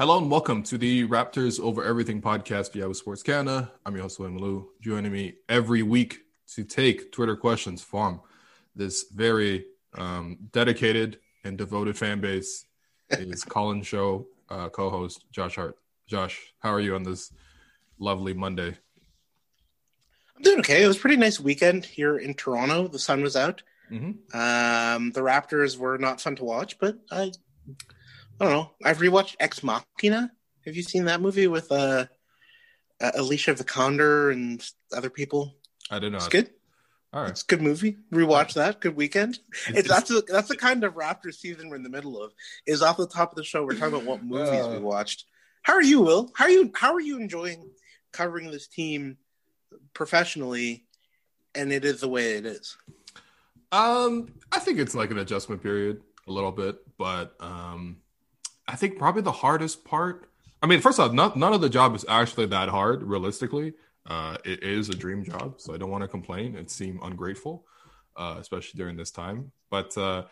Hello and welcome to the Raptors Over Everything podcast via Sports Canada. I'm your host, William Lou. Joining me every week to take Twitter questions from this very um, dedicated and devoted fan base is Colin Show uh, co-host Josh Hart. Josh, how are you on this lovely Monday? I'm doing okay. It was a pretty nice weekend here in Toronto. The sun was out. Mhm. Um, the Raptors were not fun to watch, but I, I don't know. I've rewatched Ex Machina. Have you seen that movie with uh, uh, Alicia Vikander and other people? I didn't know. It's good. All right. It's a good movie. Rewatch that. Good weekend. It's- that's the, that's the kind of Raptors season we're in the middle of. Is off the top of the show. We're talking about what movies we Uh. watched. How are you, Will? How are you? How are you enjoying covering this team professionally? And it is the way it is. Um, I think it's like an adjustment period a little bit, but um, I think probably the hardest part. I mean, first off, not, none of the job is actually that hard, realistically. Uh, it is a dream job, so I don't want to complain and seem ungrateful, uh, especially during this time. But uh,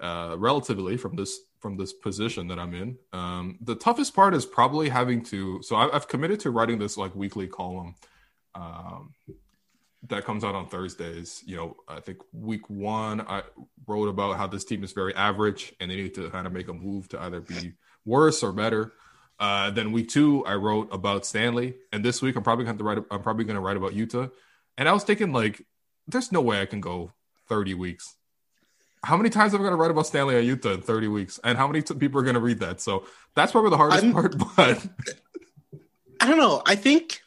uh, relatively from this from this position that I'm in, um, the toughest part is probably having to. So I, I've committed to writing this like weekly column. Um, that comes out on Thursdays. You know, I think week one I wrote about how this team is very average and they need to kind of make a move to either be worse or better. Uh, then week two I wrote about Stanley, and this week I'm probably going to write. I'm probably going to write about Yuta. And I was thinking like, there's no way I can go 30 weeks. How many times am I going to write about Stanley and Yuta in 30 weeks? And how many t- people are going to read that? So that's probably the hardest I'm- part. But I don't know. I think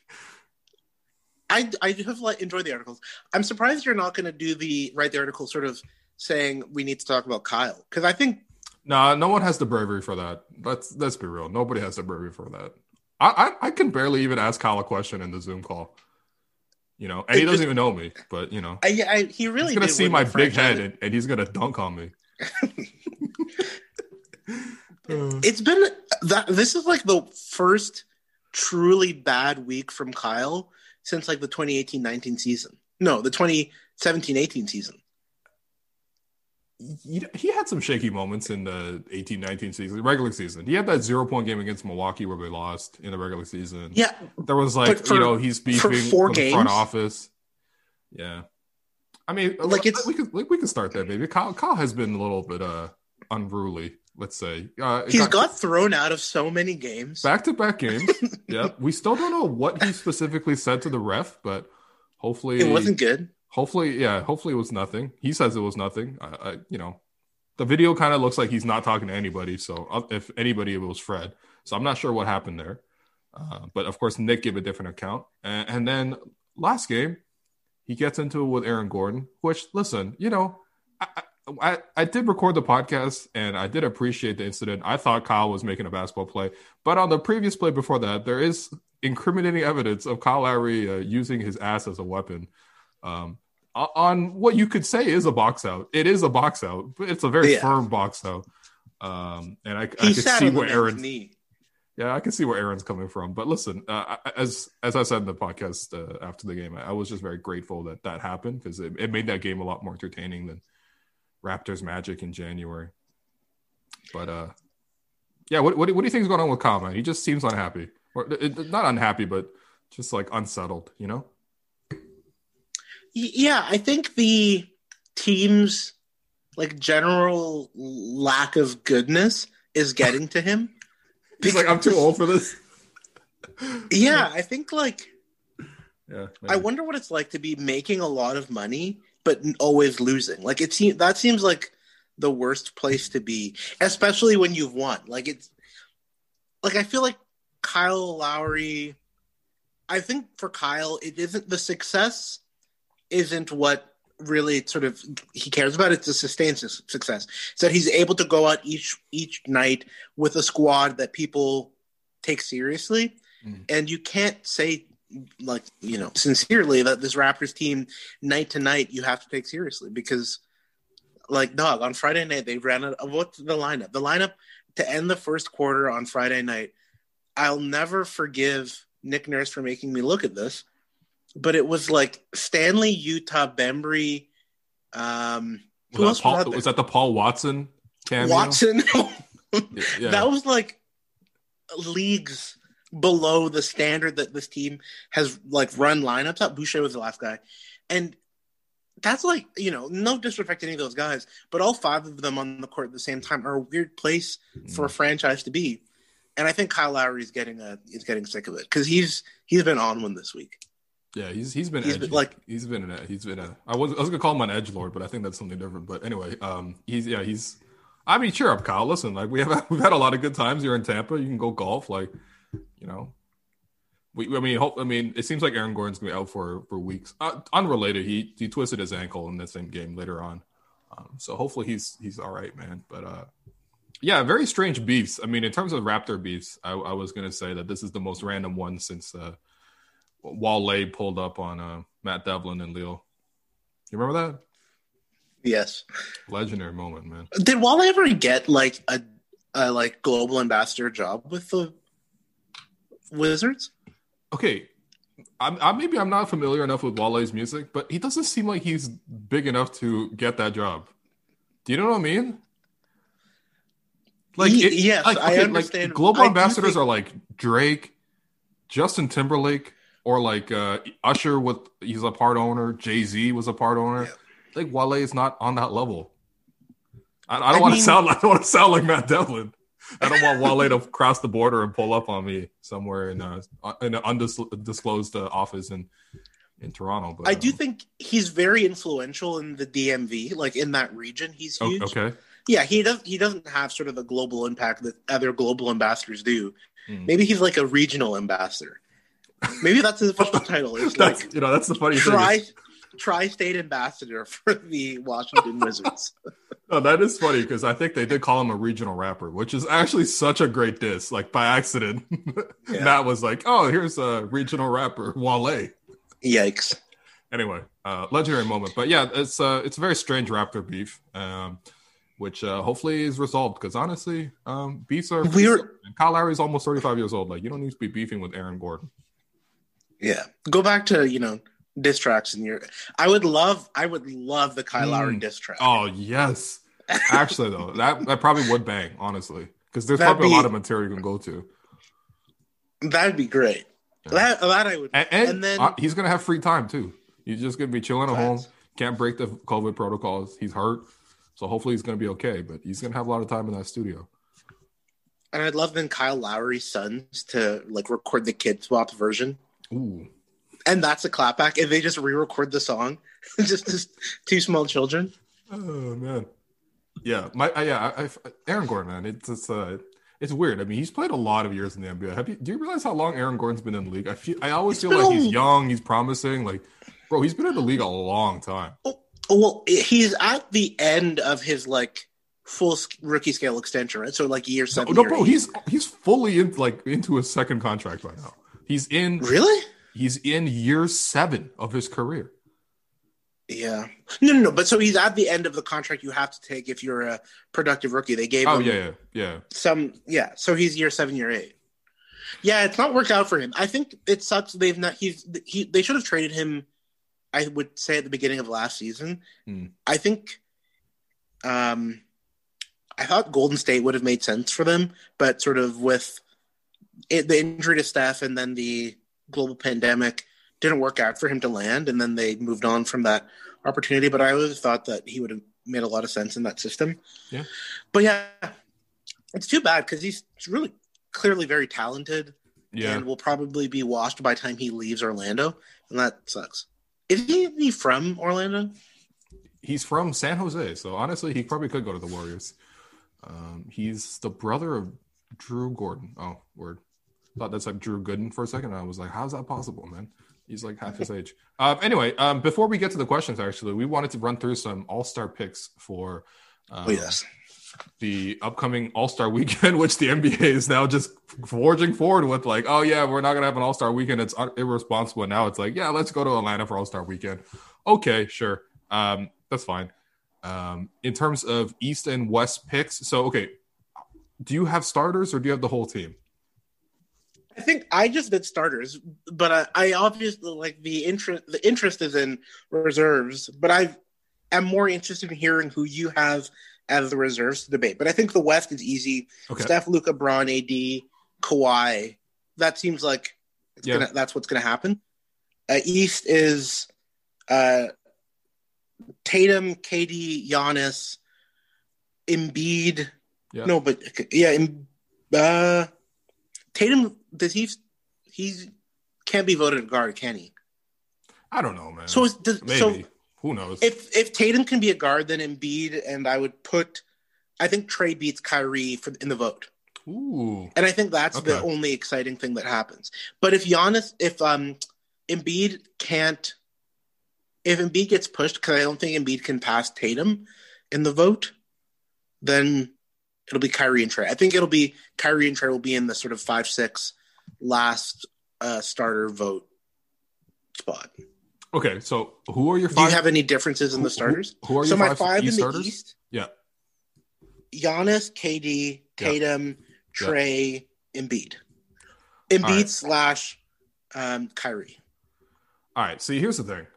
I I have like enjoyed the articles. I'm surprised you're not going to do the write the article sort of saying we need to talk about Kyle because I think Nah, no one has the bravery for that. Let's let's be real. Nobody has the bravery for that. I I, I can barely even ask Kyle a question in the Zoom call. You know, and he doesn't even know me. But you know, I, I he really he's gonna see my big head and, and he's gonna dunk on me. It's been that this is like the first truly bad week from Kyle since like the 2018-19 season. No, the 2017-18 season. He, he had some shaky moments in the 18-19 season, regular season. He had that zero point game against Milwaukee where they lost in the regular season. Yeah, There was like for- you know he's beefing four with the front games? office. Yeah, I mean, Like, like it's- we could like, we can start there, baby. Kyle, Kyle has been a little bit uh unruly, let's say. Uh, he's got thrown out of so many games. back to back games. yeah, we still don't know what he specifically said to the ref, but hopefully It wasn't good. Hopefully, yeah. Hopefully, it was nothing. He says it was nothing. I, I you know, the video kind of looks like he's not talking to anybody. So uh, if anybody, it was Fred. So I'm not sure what happened there. Uh, but of course, Nick gave a different account. And, and then last game, he gets into it with Aaron Gordon. Which, listen, you know, I, I I did record the podcast and I did appreciate the incident. I thought Kyle was making a basketball play, but on the previous play before that, there is incriminating evidence of Kyle Lowry uh, using his ass as a weapon um, on what you could say is a box out. It is a box out, but it's a very Yeah. firm box out. Um, and I, I could see where Aaron's knee. yeah, I can see where Aaron's coming from. But listen, uh, as as I said in the podcast uh, after the game, I, I was just very grateful that that happened because it, it made that game a lot more entertaining than Raptors Magic in January. But uh, yeah, what, what do- what do you think is going on with Kama? He just seems unhappy, or not unhappy, but just like unsettled. You know? Yeah, I think the team's like general lack of goodness is getting to him. He's like, I'm too old for this. Yeah, I think like Yeah, I wonder what it's like to be making a lot of money but always losing. Like it seems that seems like the worst place to be, especially when you've won. Like it's like I feel like Kyle Lowry. I think for Kyle, it isn't the success isn't what really sort of he cares about it's to sustain su- success. So that he's able to go out each each night with a squad that people take seriously, Mm. and you can't say like you know sincerely that this Raptors team night to night you have to take seriously because like dog on Friday night they ran out of what's the lineup the lineup to end the first quarter on Friday night. I'll never forgive Nick Nurse for making me look at this, but it was like Stanley, Yuta, Bembry. Um, who Was that, Paul, was was that the Paul Watson cameo? Watson. Yeah. That was like leagues below the standard that this team has like run lineups at. Boucher was the last guy, and that's like you know no disrespect to any of those guys, but all five of them on the court at the same time are a weird place for Mm. a franchise to be. And I think Kyle Lowry is getting a is getting sick of it because he's he's been on one this week. Yeah, he's he's been He's edgy. been, like- he's been a, he's been a I was I was gonna call him an edge lord, but I think that's something different. But anyway, um, he's yeah he's. I mean, cheer up, Kyle. Listen, like we have we've had a lot of good times here in Tampa. You can go golf, like you know. We, I mean, hope. I mean, it seems like Aaron Gordon's gonna be out for for weeks. Uh, unrelated, he he twisted his ankle in the same game later on, um, so hopefully he's he's all right, man. But uh, yeah, very strange beefs. I mean, in terms of Raptor beefs, I, I was gonna say that this is the most random one since uh, Wale pulled up on uh, Matt Devlin and Leo. You remember that Yes. legendary moment, man? Did Wale ever get like a, a like global ambassador job with the Wizards? Okay, I'm, I maybe I'm not familiar enough with Wale's music, but he doesn't seem like he's big enough to get that job. Do you know what I mean? Like, Ye- it- yes, like, I understand. Like, global I ambassadors think- are like Drake, Justin Timberlake, or like uh, Usher with he's a part owner. Jay Z was a part owner. Yeah. Like Wale is not on that level. I, I don't I want to sound. I don't want to sound like Matt Devlin. I don't want Wale to cross the border and pull up on me somewhere in a in an undisclosed uh, office in in Toronto. But I do um, think he's very influential in the DMV, like in that region. He's huge. okay. Yeah, he does. He doesn't have sort of the global impact that other global ambassadors do. Hmm. Maybe he's like a regional ambassador. Maybe that's his official title. Is That's like you know that's the funny thing. tri is- tri-state ambassador for the Washington Wizards. No, that is funny because I think they did call him a regional rapper, which is actually such a great diss. Like by accident, Yeah. Matt was like, "Oh, here's a regional rapper, Wale." Yikes! Anyway, uh, legendary moment. But yeah, it's uh, it's a very strange Raptor beef, um, which uh, hopefully is resolved. Because honestly, um, beefs are. We were- Kyle Lowry's almost thirty five years old. Like you don't need to be beefing with Aaron Gordon. Yeah, go back to you know diss tracks in your. I would love. I would love the Kyle Lowry Mm. diss track. Oh yes, actually though, that that probably would bang honestly, because there's That'd probably a lot of material you can go to. That'd be great. That that I would. And, and, And then- uh, he's gonna have free time too. He's just gonna be chilling at home. Can't break the COVID protocols. He's hurt, so hopefully he's gonna be okay. But he's gonna have a lot of time in that studio. And I'd love then Kyle Lowry's sons to like record the kid swap version. Ooh, And that's a clapback. And they just re-record the song. just as two small children. oh man, yeah, my uh, yeah, I, I, Aaron Gordon, man, it's it's uh, it's weird. I mean, he's played a lot of years in the NBA. Have you? Do you realize how long Aaron Gordon's been in the league? I feel I always It's feel like a- he's young, he's promising. Like, bro, he's been in the league a long time. Oh, well, he's at the end of his like full rookie scale extension, right? So like year No, seven. no, year bro, eight. he's he's fully in like into his second contract right now. He's in really. he's in year seven of his career. Yeah. No, no, no. But so he's at the end of the contract you have to take if you're a productive rookie. They gave Oh him yeah, yeah, yeah. some. Yeah. So he's year seven, year eight. Yeah, it's not worked out for him. I think it sucks. They've not. He's he. They should have traded him. I would say at the beginning of last season. Hmm. I think. Um, I thought Golden State would have made sense for them, but sort of with it, the injury to Steph and then the global pandemic didn't work out for him to land, and then they moved on from that opportunity. But I always thought that he would have made a lot of sense in that system. Yeah. But yeah, it's too bad because he's really clearly very talented Yeah. and will probably be washed by the time he leaves Orlando, and that sucks. Is he, is he from Orlando? He's from San Jose, so honestly, he probably could go to the Warriors. Um, he's the brother of Drew Gordon. Oh, word. Thought that's like Drew Gooden for a second. And I was like, how's that possible, man? He's like half his age. Um, anyway, um, before we get to the questions, actually, we wanted to run through some All Star picks for um, Oh yes. the upcoming All Star weekend, which the NBA is now just forging forward with. Like, oh yeah, we're not gonna have an All Star weekend. It's irresponsible. Now it's like, yeah, let's go to Atlanta for All Star weekend. Okay, sure, um, that's fine. Um, in terms of East and West picks, so okay, do you have starters or do you have the whole team? I think I just did starters, but I, I obviously like the interest. The interest is in reserves, but I am more interested in hearing who you have as the reserves to debate. But I think the West is easy. Okay. Steph, Luka, Bron, AD, Kawhi. That seems like it's Yeah. gonna, that's what's going to happen. Uh, East is uh, Tatum, KD, Giannis, Embiid. Yeah. No, but yeah, uh, Tatum does he? He's can't be voted a guard, can he? I don't know, man. So is, does, maybe so who knows? if if Tatum can be a guard, then Embiid and I would put. I think Trae beats Kyrie for in the vote, Ooh, and I think that's the only exciting thing that happens. But if Giannis, if um, Embiid can't, if Embiid gets pushed, because I don't think Embiid can pass Tatum in the vote, then it'll be Kyrie and Trae. I think it'll be Kyrie and Trae will be in the sort of five six last uh, starter vote spot. okay. So who are your Do five? you have any differences in the starters? Who, who are so your my five, five in East the starters? East: Yeah. Giannis, KD, Yeah. Tatum, Trae, Embiid. Embiid right. slash um, Kyrie. All right. See, here's the thing.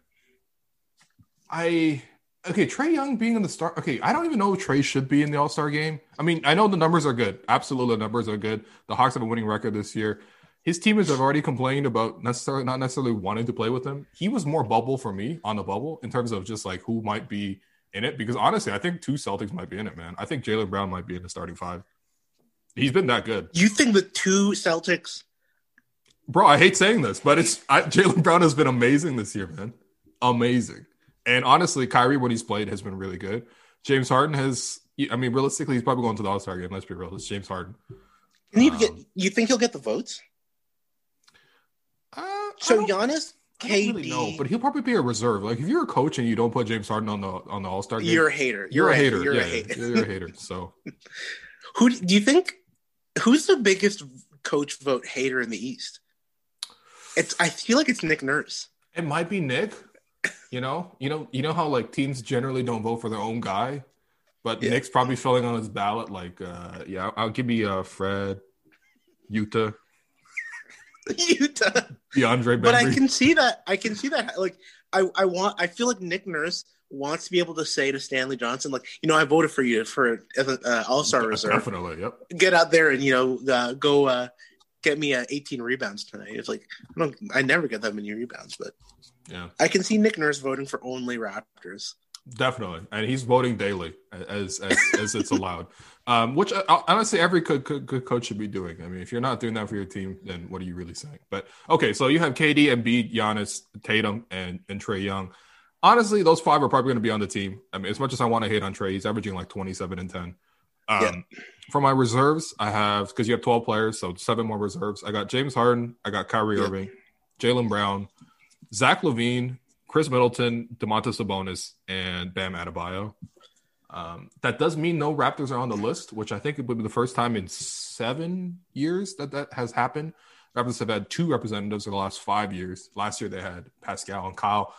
I okay. Trae Young being in the start. Okay, I don't even know if Trae should be in the All Star game. I mean, I know the numbers are good. Absolutely, the numbers are good. The Hawks have a winning record this year. His teammates have already complained about necessarily not necessarily wanting to play with him. He was more bubble for me on the bubble in terms of just like who might be in it. Because honestly, I think two Celtics might be in it, man. I think Jaylen Brown might be in the starting five. He's been that good. You think the two Celtics? Bro, I hate saying this, but it's I, Jaylen Brown has been amazing this year, man. Amazing. And honestly, Kyrie, when he's played, has been really good. James Harden has, I mean, realistically, he's probably going to the All Star game. Let's be real. It's James Harden. Can you get? Um, You think he'll get the votes? So Giannis, I don't KD. really know, but he'll probably be a reserve. Like if you're a coach and you don't put James Harden on the on the All Star game, you're a hater. you're a hater. You're yeah, a hater. you're a hater. So Who do you think? Who's the biggest coach vote hater in the East? It's. I feel like it's Nick Nurse. it might be Nick. You know, you know, you know how like teams generally don't vote for their own guy, but Yeah. Nick's probably filling on his ballot. Like, uh, yeah, I'll, I'll give you uh, Fred, Yuta, Yuta. DeAndre But I can see that. I can see that. Like, I, I want. I feel like Nick Nurse wants to be able to say to Stanley Johnson, like, you know, I voted for you for uh, All Star reserve. Definitely, yep. Get out there and you know, uh, go uh, get me uh, 18 rebounds tonight. It's like I don't. I never get that many rebounds, but Yeah, I can see Nick Nurse voting for only Raptors. definitely, and he's voting daily as as, as it's allowed. Um, which uh, honestly, every good, good, good coach should be doing. I mean, if you're not doing that for your team, then what are you really saying? But okay, so you have KD, Embiid, Giannis, Tatum, and and Trae Young. Honestly, those five are probably going to be on the team. I mean, as much as I want to hate on Trae, he's averaging like 27 and 10. Um, Yeah. For my reserves, I have because you have 12 players, so seven more reserves. I got James Harden, I got Kyrie Yeah. Irving, Jaylen Brown, Zach LaVine, Khris Middleton, Domantas Sabonis, and Bam Adebayo. Um, that does mean no Raptors are on the list, which I think it would be the first time in seven years that that has happened. Raptors have had two representatives in the last five years. Last year they had Pascal and Kyle.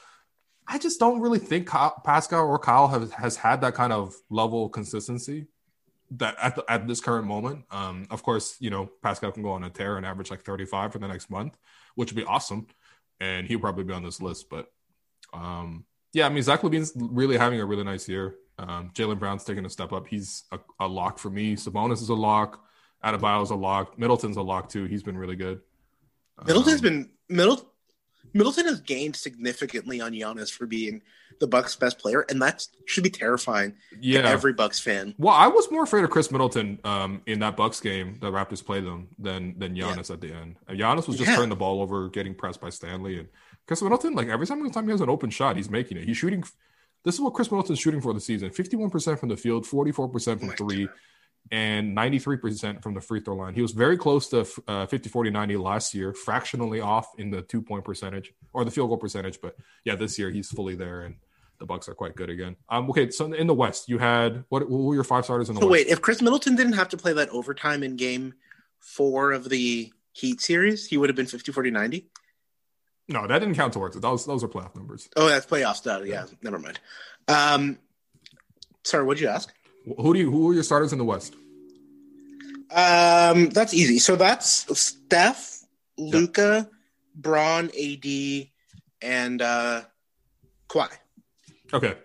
I just don't really think Kyle, Pascal or Kyle has, has had that kind of level of consistency that at, the, at this current moment. Um, of course, you know Pascal can go on a tear and average like 35 for the next month, which would be awesome, and he'll probably be on this list. But um, yeah, I mean Zach LaVine's really having a really nice year. Um, Jaylen Brown's taking a step up. He's a, a lock for me. Sabonis is a lock. Adebayo's a lock. Middleton's a lock too. He's been really good. Middleton's Um, been Middleton. Middleton has gained significantly on Giannis for being the Bucks' best player, and that should be terrifying yeah. to every Bucks fan. Well, I was more afraid of Khris Middleton um, in that Bucks game. The Raptors played them than than Giannis at the end. And Giannis was just Yeah. turning the ball over, getting pressed by Stanley, and Khris Middleton. Like every single time he has an open shot, he's making it. He's shooting. This is what Khris Middleton's shooting for the season: fifty-one percent from the field, forty-four percent from Oh my three. and 93% from the free throw line. He was very close to uh, 50, 40, 90 last year, fractionally off in the two point percentage or the field goal percentage. But yeah, this year he's fully there and the Bucks are quite good again. Um, okay, so in the West, you had what, what were your five starters in the So West? wait, if Khris Middleton didn't have to play that overtime in game four of the Heat series, he would have been 50, 40, 90. No, that didn't count towards it. Those those are playoff numbers. Oh, that's playoff stuff. Yeah, never mind. Um, sorry, what'd you ask? Who do you who are your starters in the West? Um, that's easy. So that's Steph, Luka, Bron, AD, and uh, Kawhi. Okay,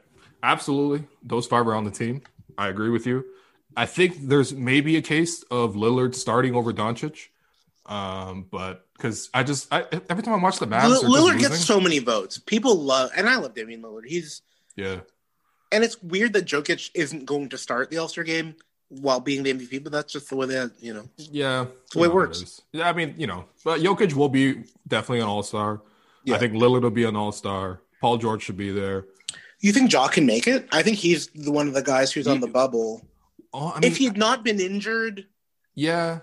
absolutely. Those five are on the team. I agree with you. I think there's maybe a case of Lillard starting over Doncic, um, but because I just I, every time I watch the Mavs, L- Lillard gets so many votes. People love, and I love Damian Lillard. He's yeah. and it's weird that Jokic isn't going to start the All Star game while being the MVP, but that's just the way that you know. Yeah, the way it works. is. Yeah, I mean, you know, but Jokic will be definitely an All Star. Yeah. I think Lillard will be an All Star. Paul George should be there. You think Ja can make it? I think he's the one of the guys who's on the bubble. Oh, I mean, if he had not been injured, yeah,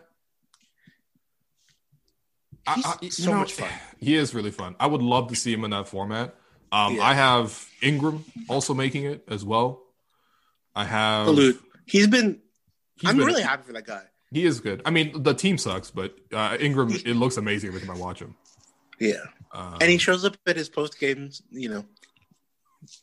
he's I- you so know, much fun. He is really fun. I would love to see him in that format. Um, Yeah. I have Ingram also making it as well. I have. He's been. he's I'm been- really happy for that guy. He is good. I mean, the team sucks, but uh, Ingram it looks amazing every time I watch him. Yeah, Um, and he shows up at his post games. You know,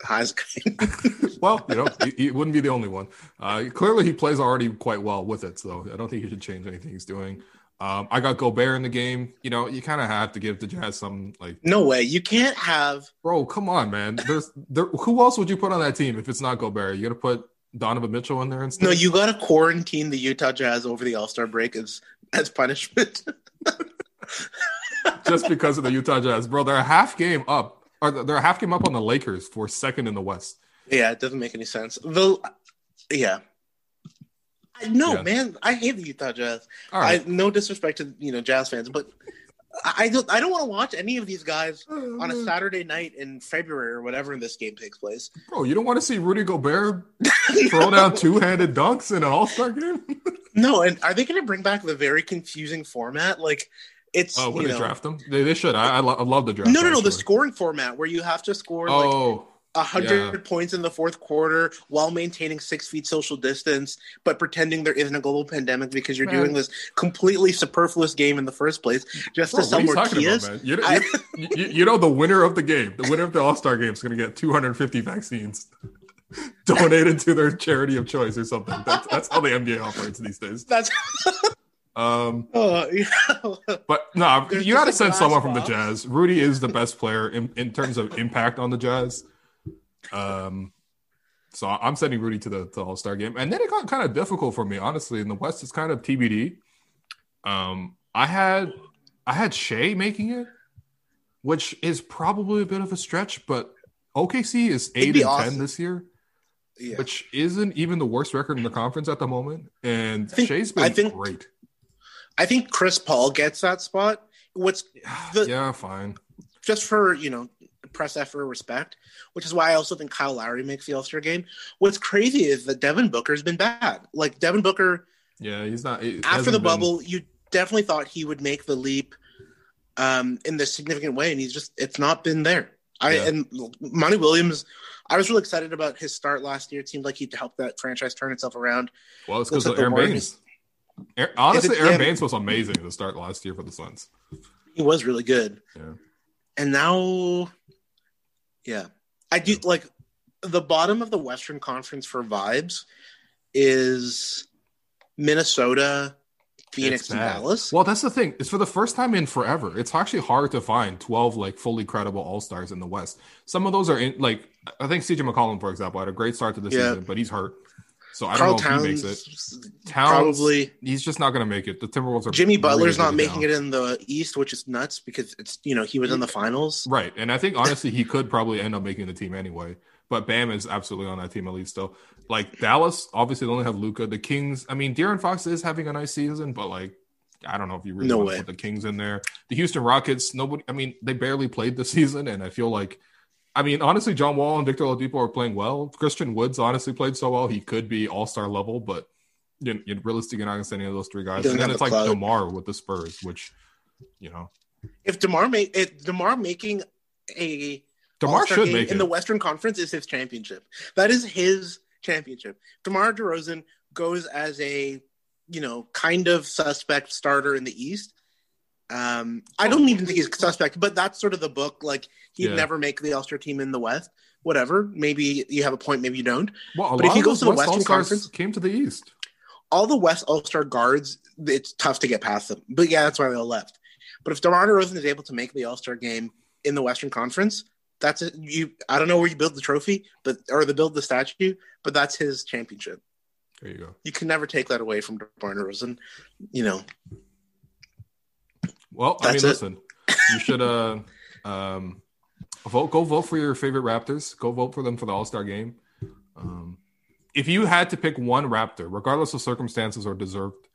highs. well, you know, he, he wouldn't be the only one. Uh, clearly, he plays already quite well with it, so I don't think he should change anything he's doing. Um, I got Gobert in the game. You know, you kind of have to give the Jazz some like, no way. You can't have. bro, come on, man. There's there. Who else would you put on that team if it's not Gobert? You got to put Donovan Mitchell in there instead? No, you got to quarantine the Utah Jazz over the All Star break as as punishment. just because of the Utah Jazz, bro. They're a half game up, or they're a half game up on the Lakers for second in the West. yeah, it doesn't make any sense. The yeah no, yes. man, I hate the Utah Jazz. All right. I, no disrespect to you know Jazz fans, but I don't I don't want to watch any of these guys on a Saturday night in February or whatever this game takes place. Bro, you don't want to see Rudy Gobert no. throw down two handed dunks in an All Star game. no, and are they going to bring back the very confusing format? Like it's oh, when they draft them, they, they should. I, I, lo- I love the draft. No, no, no, the scoring format where you have to score. Oh. Like, 100 yeah. points in the fourth quarter while maintaining six feet social distance, but pretending there isn't a global pandemic because you're man. doing this completely superfluous game in the first place just Bro, to sell more About, you, you, you, you, know, the winner of the game, the winner of the All Star game is going to get 250 vaccines donated to their charity of choice or something. That's, that's how the NBA operates these days. That's. Um, oh, yeah. but no, nah, you got to send someone box. from the Jazz. Rudy is the best player in, in terms of impact on the Jazz. Um, so I'm sending Rudy to the, the All Star game, and then it got kind of difficult for me, honestly. In the West, it's kind of TBD. Um, I had I had Shai making it, which is probably a bit of a stretch, but OKC is eight and awesome. ten this year, yeah. which isn't even the worst record in the conference at the moment. And I think- Shai's been I think- great. I think Chris Paul gets that spot. What's the yeah, fine. just for you know press effort respect, which is why I also think Kyle Lowry makes the All Star game. What's crazy is that Devin Booker's been bad. Like Devin Booker Yeah, he's not. after the been- bubble, you definitely thought he would make the leap um, in this significant way, and he's just it's not been there. I Yeah. and Monty Williams, I was really excited about his start last year. It seemed like he'd help that franchise turn itself around. Well, it's because like Aron Baynes. Aaron- honestly, Aaron yeah. Baynes was amazing the start last year for the Suns. He was really good. Yeah. And now, yeah, I do like the bottom of the Western Conference for vibes is Minnesota, Phoenix, and. Dallas. Well, that's the thing. It's for the first time in forever. It's actually hard to find twelve like fully credible All Stars in the West. Some of those are in like I think CJ McCollum, for example, had a great start to the Yeah. season, but he's hurt, so I Carl don't know if he makes it. Towns, probably. he's just not going to make it. The Timberwolves are Jimmy Butler's really, not making down. it in the East, which is nuts because it's you know he was in the finals. Right. And I think honestly he could probably end up making the team anyway. But Bam is absolutely on that team at least still. Like Dallas, obviously they only have Luka. The Kings, I mean, De'Aaron Fox is having a nice season, but like I don't know if you really No want way. to put the Kings in there. The Houston Rockets, nobody I mean, they barely played this season, and I feel like I mean, honestly, John Wall and Victor Oladipo are playing well. Christian Woods honestly played so well he could be all star level, but you, realistically you're not gonna send any of those three guys. And then it's the like clout. Demar with the Spurs, which you know If Demar make if Demar making a Demar All-Star should make in it. the Western Conference is his championship. That is his championship. DeMar DeRozan goes as a you know kind of suspect starter in the East. Um, I don't even think he's a suspect, but that's sort of the book. Like he'd Yeah. never make the All Star team in the West. Whatever. Maybe you have a point. Maybe you don't. well, but if he goes to the West Western All-Stars Conference- came to the East. All the West All Star guards, it's tough to get past them. But yeah, that's why they all left. But if DeMar DeRozan is able to make the All Star game in the Western Conference, that's it. You, I don't know where you build the trophy, but or the build the statue, but that's his championship. There you go. You can never take that away from DeMar DeRozan. You know, Well, I mean, it. listen, you should uh um vote. Go vote for your favorite Raptors. Go vote for them for the All Star game. Um, if you had to pick one Raptor, regardless of circumstances or deserved,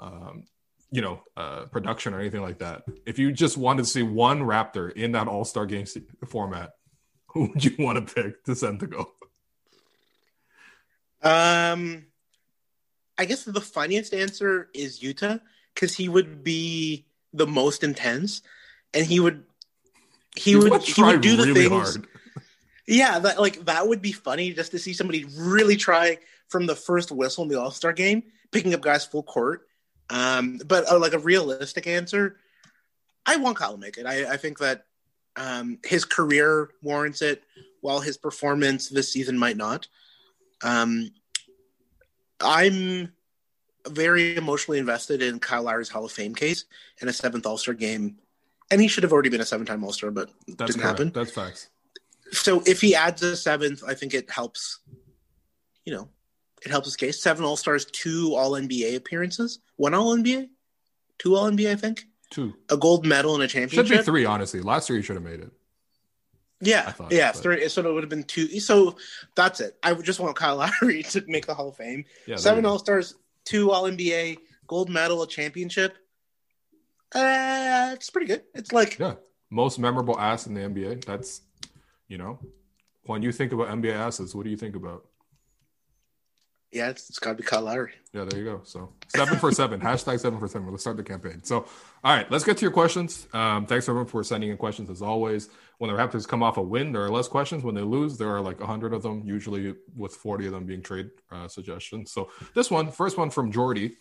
um, you know, uh, production or anything like that, if you just wanted to see one Raptor in that All Star game format, who would you want to pick to send to go? um, I guess the funniest answer is Yuta because he would be the most intense, and he would he would must he would do the really things. hard. Yeah, that like that would be funny just to see somebody really try from the first whistle in the All Star game, picking up guys full court. Um, but uh, like a realistic answer, I want Kyle to make it. I, I think that um, his career warrants it, while his performance this season might not. Um, I'm very emotionally invested in Kyle Lowry's Hall of Fame case and a seventh All Star game, and he should have already been a seven time All Star, but That's didn't correct. happen That's facts. so if he adds a seventh, I think it helps. You know, it helps his case. Seven All Stars, two All NBA appearances, one All NBA, two All NBA, I think, Two a gold medal and a championship. should be three. Honestly, last year he should have made it. Yeah, thought, yeah, but- three. So it would have been two. So that's it. I would just want Kyle Lowry to make the Hall of Fame. Yeah, Seven. All Stars, two All NBA, gold medal, a championship. Uh, it's pretty good. It's like Yeah, most memorable ass in the NBA. That's you know, when you think about NBA asses, what do you think about? Yeah, it's, it's got to be Kyle Lowry. Yeah, there you go. So seven for seven. Hashtag seven for seven. Let's start the campaign. So, all right, let's get to your questions. Um, thanks everyone for sending in questions as always. When the Raptors come off a win, there are less questions. When they lose, there are like hundred of them, usually with forty of them being trade uh, suggestions. So this one, first one from Jordy.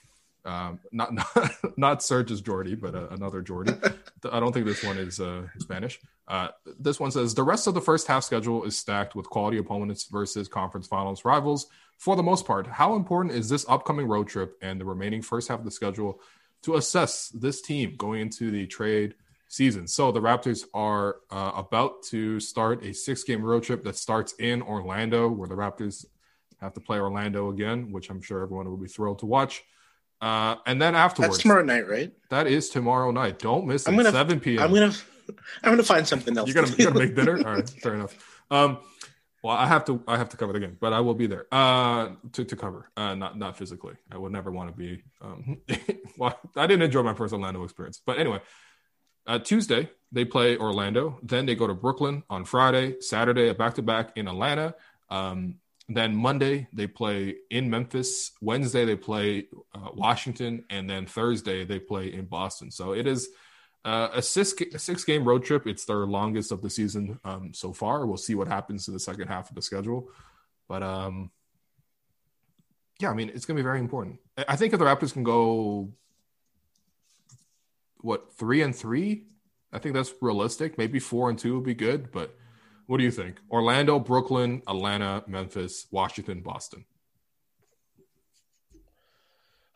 Um, not not not Serge's Jordy, but uh, another Jordy. I don't think this one is uh, Spanish. Uh, this one says the rest of the first half schedule is stacked with quality opponents versus conference finals rivals. For the most part, how important is this upcoming road trip and the remaining first half of the schedule to assess this team going into the trade season? So the Raptors are uh, about to start a six-game road trip that starts in Orlando, where the Raptors have to play Orlando again, which I'm sure everyone will be thrilled to watch. Uh, and then afterwards, That's tomorrow night, right? that is tomorrow night. Don't miss it. I'm gonna- 7 p.m. I'm gonna, I'm gonna find something else. You gotta, to you gotta make dinner. All right, fair enough. Um, well, I have to, I have to cover the game, but I will be there uh, to to cover, uh, not not physically. I would never want to be. Um, well, I didn't enjoy my first Orlando experience, but anyway, uh, Tuesday they play Orlando, then they go to Brooklyn on Friday, Saturday a back to back in Atlanta. Um, then Monday they play in Memphis. Wednesday they play uh, Washington, and then Thursday they play in Boston. So it is uh, a six a six game road trip. It's their longest of the season um, so far. We'll see what happens in the second half of the schedule, but um, yeah, I mean it's going to be very important. I- think if the Raptors can go what three and three, I think that's realistic. Maybe four and two would be good, but what do you think? Orlando, Brooklyn, Atlanta, Memphis, Washington, Boston.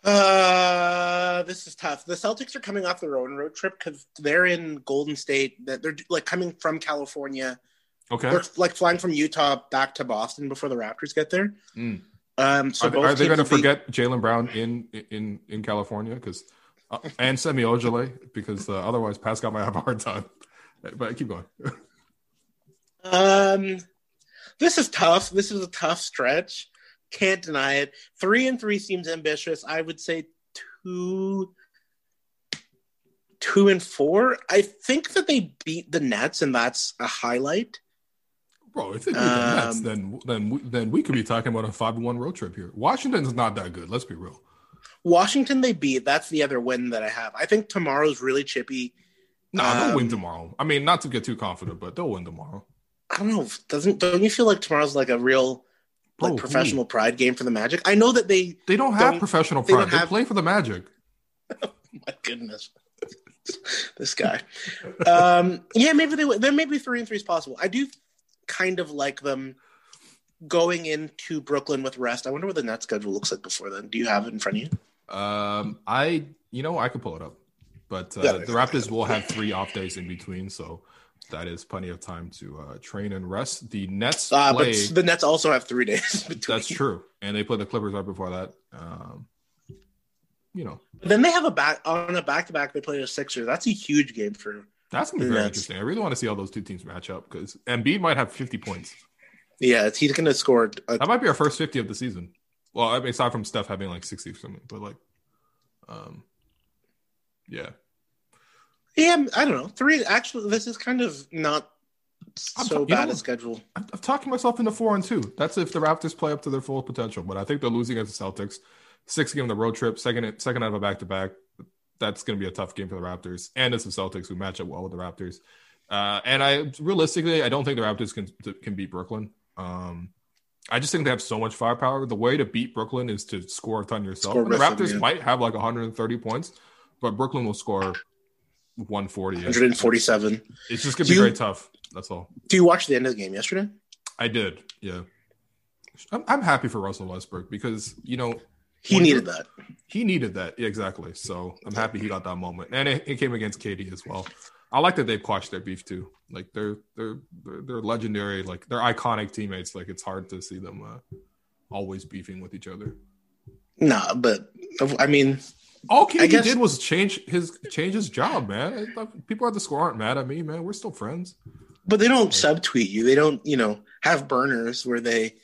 Uh, this is tough. The Celtics are coming off their own road trip because they're in Golden State. That they're like coming from California. Okay. They're like flying from Utah back to Boston before the Raptors get there. Mm. Um, so are they, are they going to be- forget Jaylen Brown in in in California because uh, and Semi Ojeleye because uh, otherwise Pascal might have a hard time. But keep going. Um, this is tough. This is a tough stretch. Can't deny it. Three and three seems ambitious. I would say two, two and four. I think that they beat the Nets, and that's a highlight. Bro, if they beat the Nets, Um, then then we, then we could be talking about a five to one road trip here. Washington's not that good. Let's be real. Washington they beat. That's the other win that I have. I think tomorrow's really chippy. No, they'll win Um, tomorrow. I mean, not to get too confident, but they'll win tomorrow. I don't know. Doesn't don't you feel like tomorrow's like a real like Bro, professional pride game for the Magic? I know that they. They don't have Don't- professional they don't pride. They, have- play for the Magic. My goodness, this guy. Um, yeah, maybe they. Then maybe three and three is possible. I do kind of like them going into Brooklyn with rest. I wonder what the net schedule looks like before then. Do you have it in front of you? Um, I you know I could pull it up, but uh, Yeah. the Raptors will have three off days in between, so that is plenty of time to uh, train and rest. The Nets Uh, play. but the Nets also have three days between. that's true, and they play the Clippers right before that. Um, you know Then they have a back on a back to back. They play the Sixers. That's a huge game for. that's gonna be very Nets. interesting. I really want to see how those two teams match up because Embiid might have fifty points. Yeah, he's going to score. A, That might be our first fifty of the season. Well, I mean, aside from Steph having like sixty or something, but like, um, yeah. Yeah, I don't know. Three. Actually, this is kind of not so t- you bad know- a schedule. I'm, I'm talking myself into four and two. That's if the Raptors play up to their full potential. But I think they're losing against the Celtics. Six game of the road trip, second second out of a back to back. That's going to be a tough game for the Raptors, and it's the Celtics who match up well with the Raptors. Uh, and I realistically, I don't think the Raptors can can beat Brooklyn. Um, I just think they have so much firepower. The way to beat Brooklyn is to score a ton yourself. The with them, Raptors yeah. might have like 130 points, but Brooklyn will score 140. 147. It's just going to be you- very tough. That's all. Do you watch the end of the game yesterday? I did, yeah. I'm, I'm happy for Russell Westbrook because you know He needed that. he needed that yeah, exactly. So I'm happy he got that moment, and it, it came against KD as well. I like that they've quashed their beef too. Like they're they're they're, they're legendary, like they're iconic teammates. Like it's hard to see them uh, always beefing with each other. Nah, but I mean, All KD guess- did was change his change his job, man. People at the score aren't mad at me, man. We're still friends. but they don't subtweet you. They don't, you know, have burners where they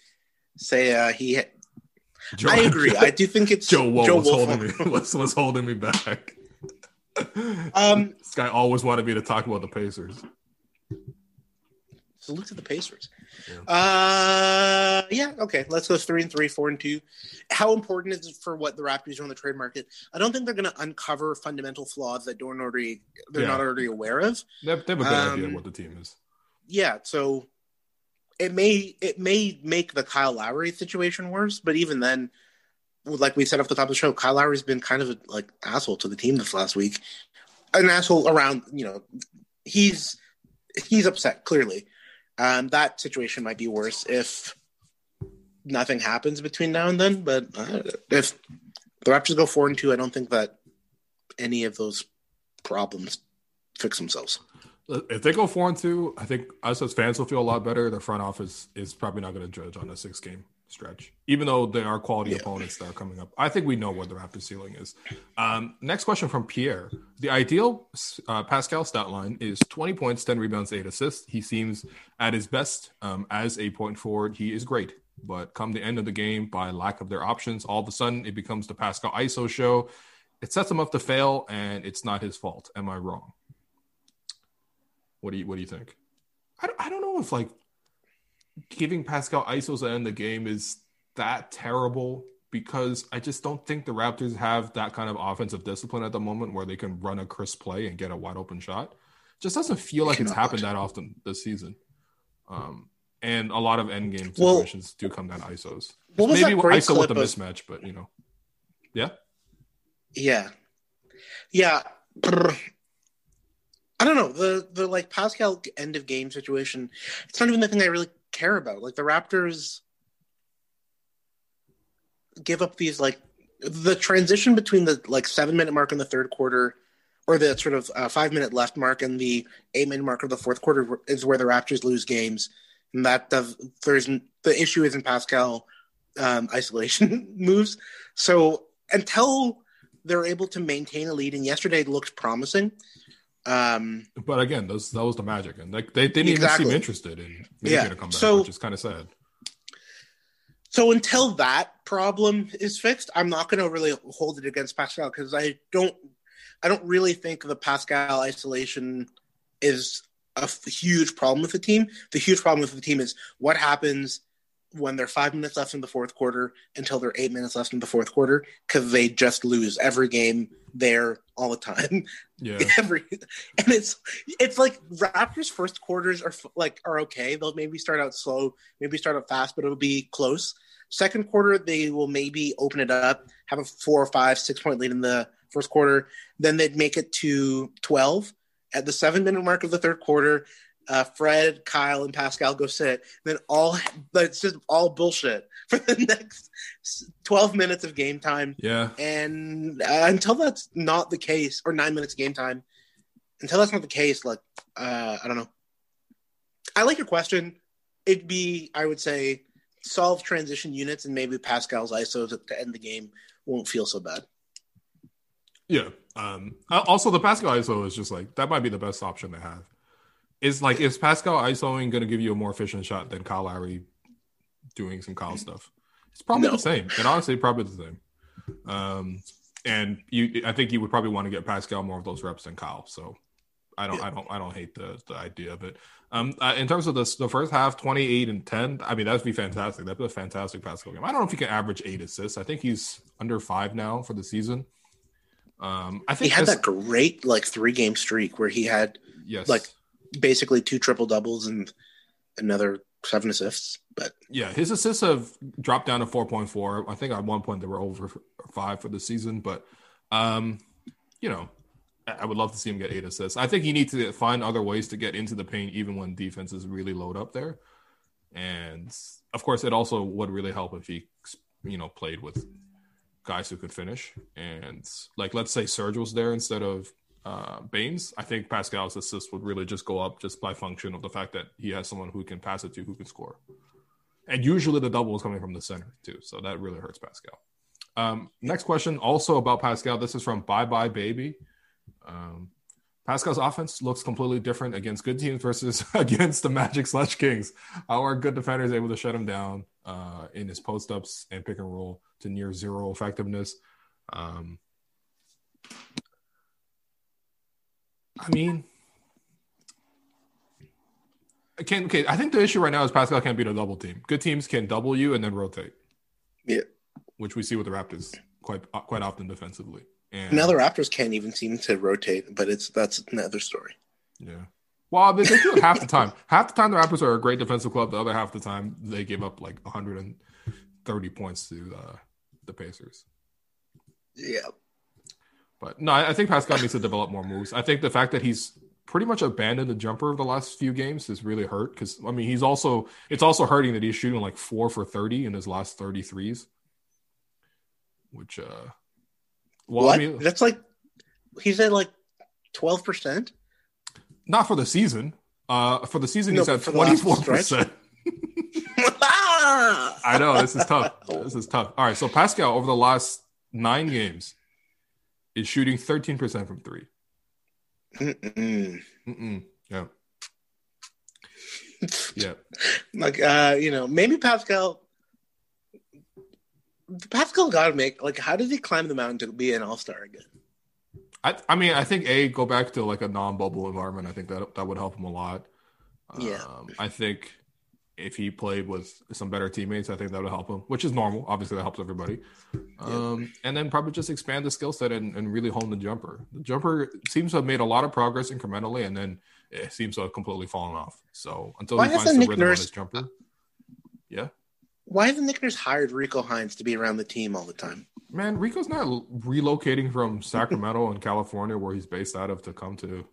say uh, he. Joe, I agree. I do think it's Joe Joe was Wolf- holding me was, was holding me back. Um, this guy always wanted me to talk about the Pacers. Salute to the Pacers. Uh, yeah, okay. Let's go three and three, four and two. How important is it for what the Raptors are on the trade market? I don't think they're going to uncover fundamental flaws that don't already they're Yeah. not already aware of. They have, they have a good idea of Um, what the team is. Yeah, so it may it may make the Kyle Lowry situation worse, but even then, like we said off the top of the show, Kyle Lowry's been kind of a like asshole to the team this last week. An asshole around, you know, he's he's upset clearly. Um, that situation might be worse if nothing happens between now and then. But uh, if the Raptors go four and two, I don't think that any of those problems fix themselves. If they go four and two, I think us as fans will feel a lot better. The front office is probably not going to judge on a six game stretch, even though they are quality Yeah. opponents that are coming up. I think we know what the Raptors ceiling is. Um, next question from Pierre: The ideal uh, Pascal stat line is twenty points, ten rebounds, eight assists. He seems at his best um, as a point forward. He is great, but come the end of the game, by lack of their options, all of a sudden it becomes the Pascal ISO show. It sets him up to fail, and it's not his fault. Am I wrong? What do you What do you think? I don't, I don't know if like giving Pascal ISOs the end the game is that terrible because I just don't think the Raptors have that kind of offensive discipline at the moment where they can run a crisp play and get a wide open shot. Just doesn't feel like it's happened that often this season. Um, and a lot of end game Well- situations do come down to ISOs. What was Maybe that great ISO with the of- mismatch, but you know, yeah. Yeah, yeah. I don't know the the like Pascal end of game situation. It's not even the thing I really care about. Like the Raptors give up these like the transition between the like seven minute mark in the third quarter or the sort of uh, five minute left mark and the eight minute mark of the fourth quarter is where the Raptors lose games. And that does there's the issue isn't Pascal um, isolation moves. So until they're able to maintain a lead, and yesterday looked promising. Um, But again, those that was the magic, and like they didn't Exactly. even seem interested in making Yeah. a comeback, So- which is kind of sad. so until that problem is fixed, I'm not going to really hold it against Pascal because I don't, I don't really think the Pascal isolation is a f- huge problem with the team. The huge problem with the team is what happens when they're five minutes left in the fourth quarter until they're eight minutes left in the fourth quarter because they just lose every game there all the time. Yeah. every and it's it's like Raptors first quarters are like are okay. They'll maybe start out slow, maybe start out fast, but it'll be close. Second quarter, they will maybe open it up, have a four or five, six point lead in the first quarter. Then they'd make it to 12 at the seven minute mark of the third quarter. Uh, Fred, Kyle, and Pascal go sit. Then all, but it's just all bullshit for the next 12 minutes of game time. Yeah. And uh, until that's not the case, or nine minutes of game time, until that's not the case, like, uh, I don't know. I like your question. It'd be, I would say, solve transition units and maybe Pascal's ISOs at the end of the game won't feel so bad. Yeah. Um, also, the Pascal ISO is just like that might be the best option they have. Is like is Pascal ISOing going to give you a more efficient shot than Kyle Lowry doing some Kyle stuff? It's probably No. the same, and honestly, probably the same. Um, and you, I think you would probably want to get Pascal more of those reps than Kyle. So I don't, I don't, I don't hate the the idea of it. Um, uh, in terms of the the first half, twenty eight and ten. I mean, that'd be fantastic. That'd be a fantastic Pascal game. I don't know if he can average eight assists. I think he's under five now for the season. Um, I think He had this- that great like three game streak where he had yes, like basically two triple doubles and another seven assists. But Yeah, his assists have dropped down to 4.4. I think at one point they were over five for the season, but um, you know, I would love to see him get eight assists. I think he needs to find other ways to get into the paint, even when defenses really load up there. And of course, it also would really help if he, you know, played with guys who could finish. And like, let's say Serge was there instead of uh, Baynes. I think Pascal's assist would really just go up just by function of the fact that he has someone who can pass it to, who can score. And usually the double is coming from the center too, so that really hurts Pascal. Um, next question, also about Pascal. This is from Bye Bye Baby. Um, Pascal's offense looks completely different against good teams versus against the Magic slash Kings. How are good defenders able to shut him down uh, in his post ups and pick and roll to near zero effectiveness? Um, I mean, I can't. okay. I think the issue right now is Pascal can't beat a double team. Good teams can double you and then rotate, yeah, which we see with the Raptors quite uh, quite often defensively. And now the Raptors can't even seem to rotate, but it's that's another story. Yeah. Well, they, they do it half the time. Half the time, the Raptors are a great defensive club. The other half the time, they give up like 130 points to uh, the Pacers. Yeah, But no, I think Pascal needs to develop more moves. I think the fact that he's pretty much abandoned the jumper of the last few games has really hurt because I mean he's also it's also hurting that he's shooting like four for 30 in his last 33s, which uh, well, what? I mean that's like he's at like twelve percent. not for the season. Uh, for the season, No, he's at for the last 24 stretch? percent. I know this is tough. This is tough. All right, so Pascal over the last nine games is shooting 13% from three. Mm-mm. Mm-mm. Yeah. Yeah. like uh, you know, maybe Pascal. Pascal got to make like, how did he climb the mountain to be an all star again? I, I mean, I think a go back to like a non-bubble environment. I think that that would help him a lot. Yeah. Um, I think if he played with some better teammates, I think that would help him, which is normal. Obviously, that helps everybody. Um, and then probably just expand the skill set and, and really hone the jumper. The jumper seems to have made a lot of progress incrementally, and then it seems to have completely fallen off. So until Why he finds hasn't the Nick rhythm on Nurse- his jumper, yeah, Why haven't Nick Nurse hired Rico Hines to be around the team all the time? man, Rico's not relocating from Sacramento in California, where he's based out of, to come to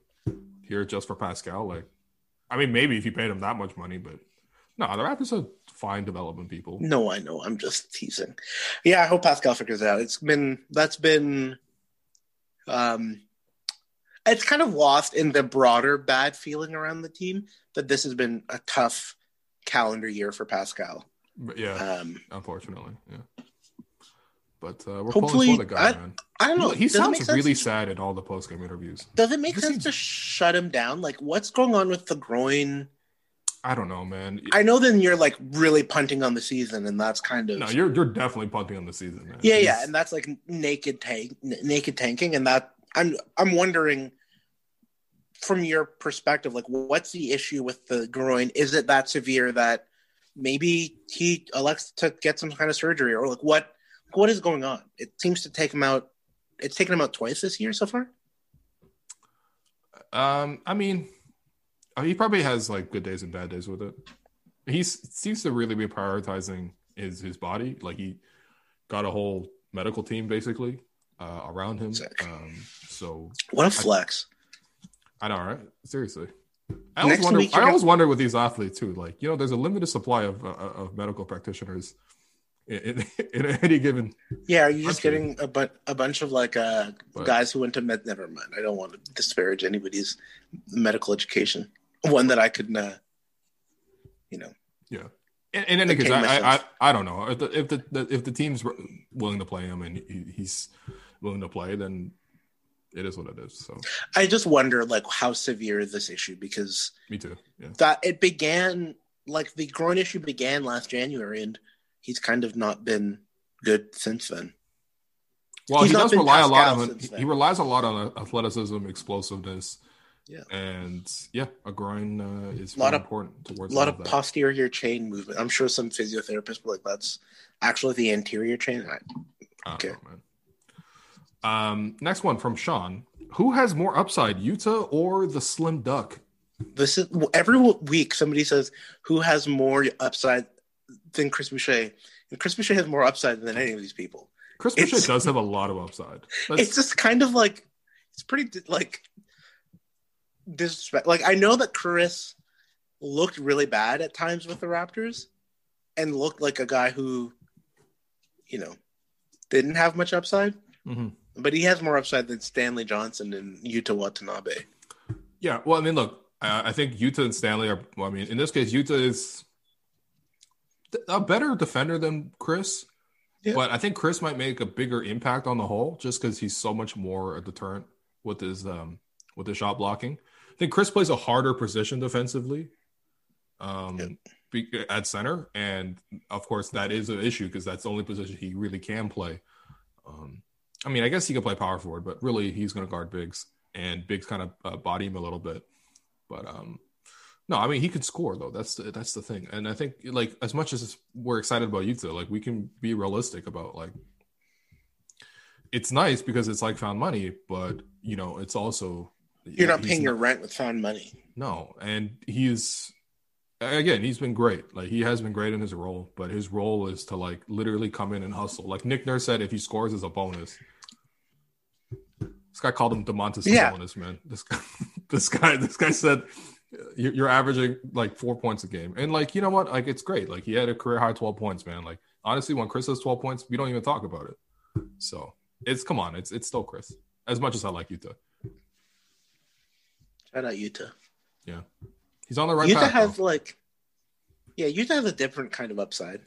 here just for Pascal. Like, I mean, maybe if you paid him that much money, but no, the Raptors are fine development people. No, I know. I'm just teasing. Yeah, I hope Pascal figures it out. It's been that's been um it's kind of lost in the broader bad feeling around the team that this has been a tough calendar year for Pascal. But yeah, Um unfortunately, yeah. But uh, we're Hopefully- pulling for the guy, I- man. I don't know. He sounds really sad in all the post game interviews. Does it make This sense seems- to shut him down? Like, what's going on with the groin? I don't know, man. I know then you're like really punting on the season, and that's kind of no, you're you're definitely punting on the season, man. yeah, yeah, and that's like naked tank, n- naked tanking, and that I'm I'm wondering from your perspective, like what's the issue with the groin? Is it that severe that maybe he elects to get some kind of surgery, or like what what is going on? It seems to take him out. It's taken him out twice this year so far. Um, I mean, he probably has like good days and bad days with it. He seems to really be prioritizing his his body. Like he got a whole medical team basically uh, around him. Um, so what a flex! I, I know, right? Seriously. I always wonder. I always wonder with these athletes too. Like you know, there's a limited supply of uh, of medical practitioners in, in, any given. Yeah, are you just getting a, bu- a bunch of like uh, but, guys who went to med? Never mind. I don't want to disparage anybody's medical education. One that I could, uh, you know. Yeah. In, in any case, I, I, I don't know if the if the, if the team's willing to play him and he, he's willing to play, then it is what it is. So I just wonder like how severe this issue because me too. Yeah. That it began like the groin issue began last January and he's kind of not been good since then. Well, he's he does rely a lot on he relies a lot on athleticism, explosiveness. Yeah, and yeah, a groin uh, is a lot of, important towards a lot of, of posterior chain movement. I'm sure some physiotherapists were like, "That's actually the anterior chain." I, okay. Know, um, next one from Sean. Who has more upside, Yuta or the Slim Duck? This is every week somebody says who has more upside than Chris Boucher, and Chris Boucher has more upside than any of these people. Chris Boucher does have a lot of upside. That's... It's just kind of like it's pretty like disrespect. Like I know that Chris looked really bad at times with the Raptors, and looked like a guy who, you know, didn't have much upside. Mm-hmm. But he has more upside than Stanley Johnson and Yuta Watanabe. Yeah, well, I mean, look, I think Yuta and Stanley are. Well, I mean, in this case, Yuta is a better defender than Chris. Yeah. But I think Chris might make a bigger impact on the whole, just because he's so much more a deterrent with his um with his shot blocking. I think Chris plays a harder position defensively, um, yeah. at center, and of course that is an issue because that's the only position he really can play. Um, I mean, I guess he could play power forward, but really he's going to guard bigs, and bigs kind of uh, body him a little bit. But um, no, I mean he can score though. That's the, that's the thing, and I think like as much as we're excited about Yuta, like we can be realistic about like it's nice because it's like found money, but you know it's also you're not paying not, your rent with found money. No, and he's again he's been great. Like he has been great in his role, but his role is to like literally come in and hustle. Like Nick Nurse said, if he scores is a bonus. This guy called him Demontis yeah. bonus, man. This guy, this guy, this guy said you're averaging like four points a game. And like, you know what? Like, it's great. Like, he had a career high 12 points, man. Like, honestly, when Chris has 12 points, we don't even talk about it. So it's come on, it's it's still Chris. As much as I like Yuta. Shout out Yuta. Yeah. He's on the right Yuta path. has though. like yeah, Yuta has a different kind of upside.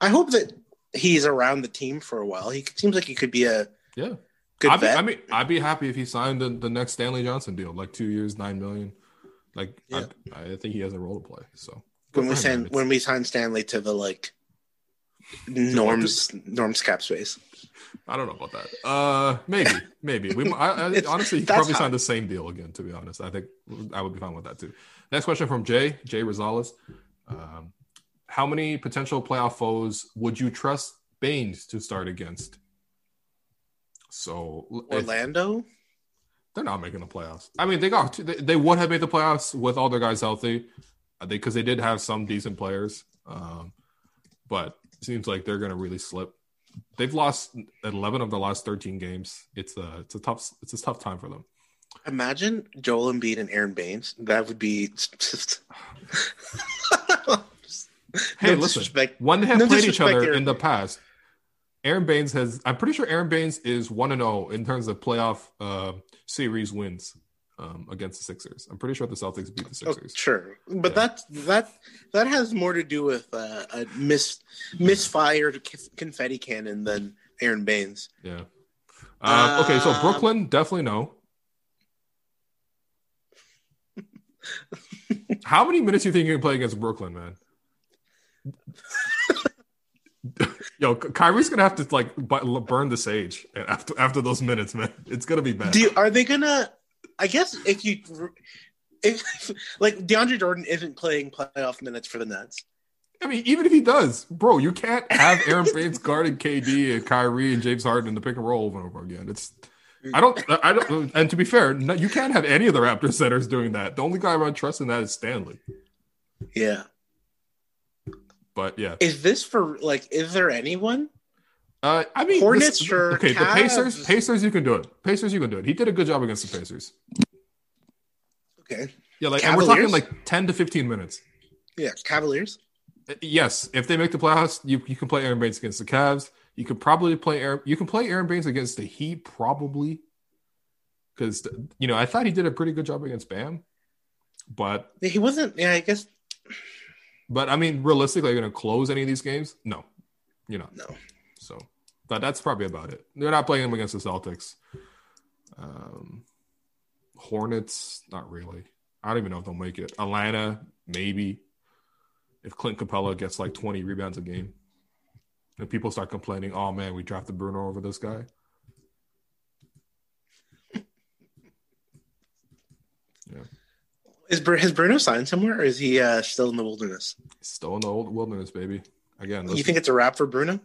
I hope that he's around the team for a while. He seems like he could be a yeah. Good I'd be, I mean, I'd be happy if he signed the, the next Stanley Johnson deal, like two years, nine million. Like yeah. I, I, think he has a role to play. So when we sign when we sign Stanley to the like norms norms cap space. I don't know about that. Uh, maybe, maybe. We I, I, honestly he probably sign the same deal again. To be honest, I think I would be fine with that too. Next question from Jay Jay Rosales. Um, how many potential playoff foes would you trust Baynes to start against? So Orlando. If, they're not making the playoffs. I mean, they got they, they would have made the playoffs with all their guys healthy, because they, they, did have some decent players. Um, but it seems like they're going to really slip. They've lost eleven of the last thirteen games. It's a it's a tough it's a tough time for them. Imagine Joel Embiid and Aron Baynes. That would be just. hey, no listen. When they have no played each other in the past, Aron Baynes has. I'm pretty sure Aron Baynes is one and zero oh in terms of playoff uh, series wins um, against the Sixers. I'm pretty sure the Celtics beat the oh, Sixers. Oh, sure, but yeah. that that that has more to do with uh, a mis misfired confetti cannon than Aron Baynes. Yeah. Uh, okay, so Brooklyn definitely no. How many minutes do you think you can play against Brooklyn, man? Yo, Kyrie's gonna have to like burn the sage after after those minutes, man. It's gonna be bad. Do you, are they gonna I guess if you if like DeAndre Jordan isn't playing playoff minutes for the Nets. I mean, even if he does, bro, you can't have Aron Baynes guarding KD and Kyrie and James Harden in the pick and roll over and over again. It's I don't I don't and to be fair, no, you can't have any of the Raptors centers doing that. The only guy I trust in that is Stanley. Yeah. But yeah. Is this for like is there anyone? Uh, I mean, Hornets, this- sure. Okay, the Pacers, Pacers, you can do it. Pacers, you can do it. He did a good job against the Pacers. Okay. Yeah, like and we're talking like ten to fifteen minutes. Yeah, Cavaliers. Uh, Yes, if they make the playoffs, you, you can play Aron Baynes against the Cavs. You could probably play Aaron. You can play Aron Baynes against the Heat, probably, because you know I thought he did a pretty good job against Bam, but He wasn't. Yeah, I guess but I mean, realistically, are you going to close any of these games? No, you're not. no. That that's probably about it. They're not playing them against the Celtics. Um, Hornets, not really. I don't even know if they'll make it. Atlanta, maybe. If Clint Capela gets like 20 rebounds a game, and people start complaining, "Oh man, we drafted Bruno over this guy." Yeah. Is has Bruno signed somewhere, or is he uh, still in the wilderness? Still in the old wilderness, baby. Again, You think it's a wrap for Bruno?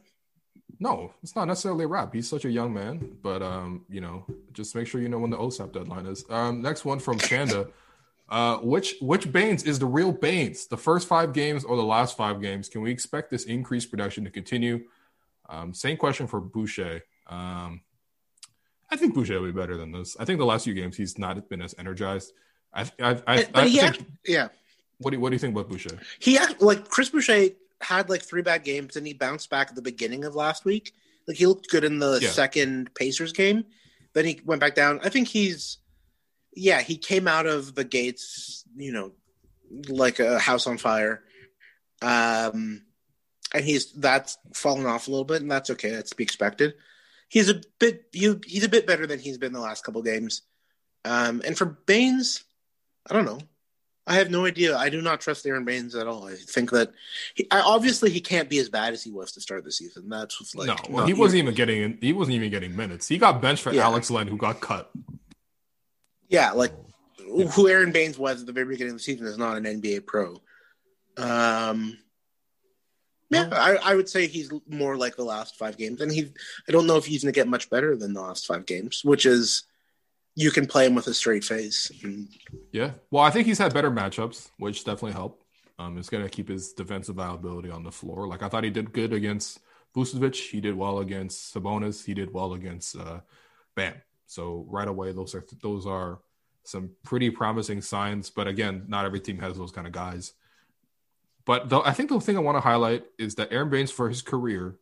No, it's not necessarily a wrap. He's such a young man, but um, you know, just make sure you know when the OSAP deadline is. Um, next one from Shanda. Uh, which which Baynes is the real Baynes? The first five games or the last five games? Can we expect this increased production to continue? Um, same question for Boucher. Um, I think Boucher will be better than this. I think the last few games he's not been as energized. I I I, But, I, but he think, act- yeah, what do you, what do you think about Boucher? he act, like Chris Boucher had like three bad games, and he bounced back at the beginning of last week. Like he looked good in the Yeah. second Pacers game, then he went back down. I think he's, yeah, he came out of the gates, you know, like a house on fire. Um, and he's that's fallen off a little bit, and that's okay. That's to be expected. He's a bit he, he's a bit better than he's been the last couple games. Um, and for Baynes, I don't know. I have no idea. I do not trust Aron Baynes at all. I think that he, I, obviously he can't be as bad as he was to start the season. That's what's like no, well, he wasn't even getting in, he wasn't even getting minutes. He got benched for Yeah. Alex Len, who got cut. Yeah, like who Aron Baynes was at the very beginning of the season is not an NBA pro. Um, yeah, I, I would say he's more like the last five games, and he. I don't know if he's going to get much better than the last five games, which is you can play him with a straight face. Yeah. Well, I think he's had better matchups, which definitely help. Um, it's going to keep his defensive viability on the floor. Like I thought he did good against Vucevic. He did well against Sabonis. He did well against uh, Bam. So right away, those are those are some pretty promising signs. But again, not every team has those kind of guys. But the, I think the thing I want to highlight is that Aron Baynes for his career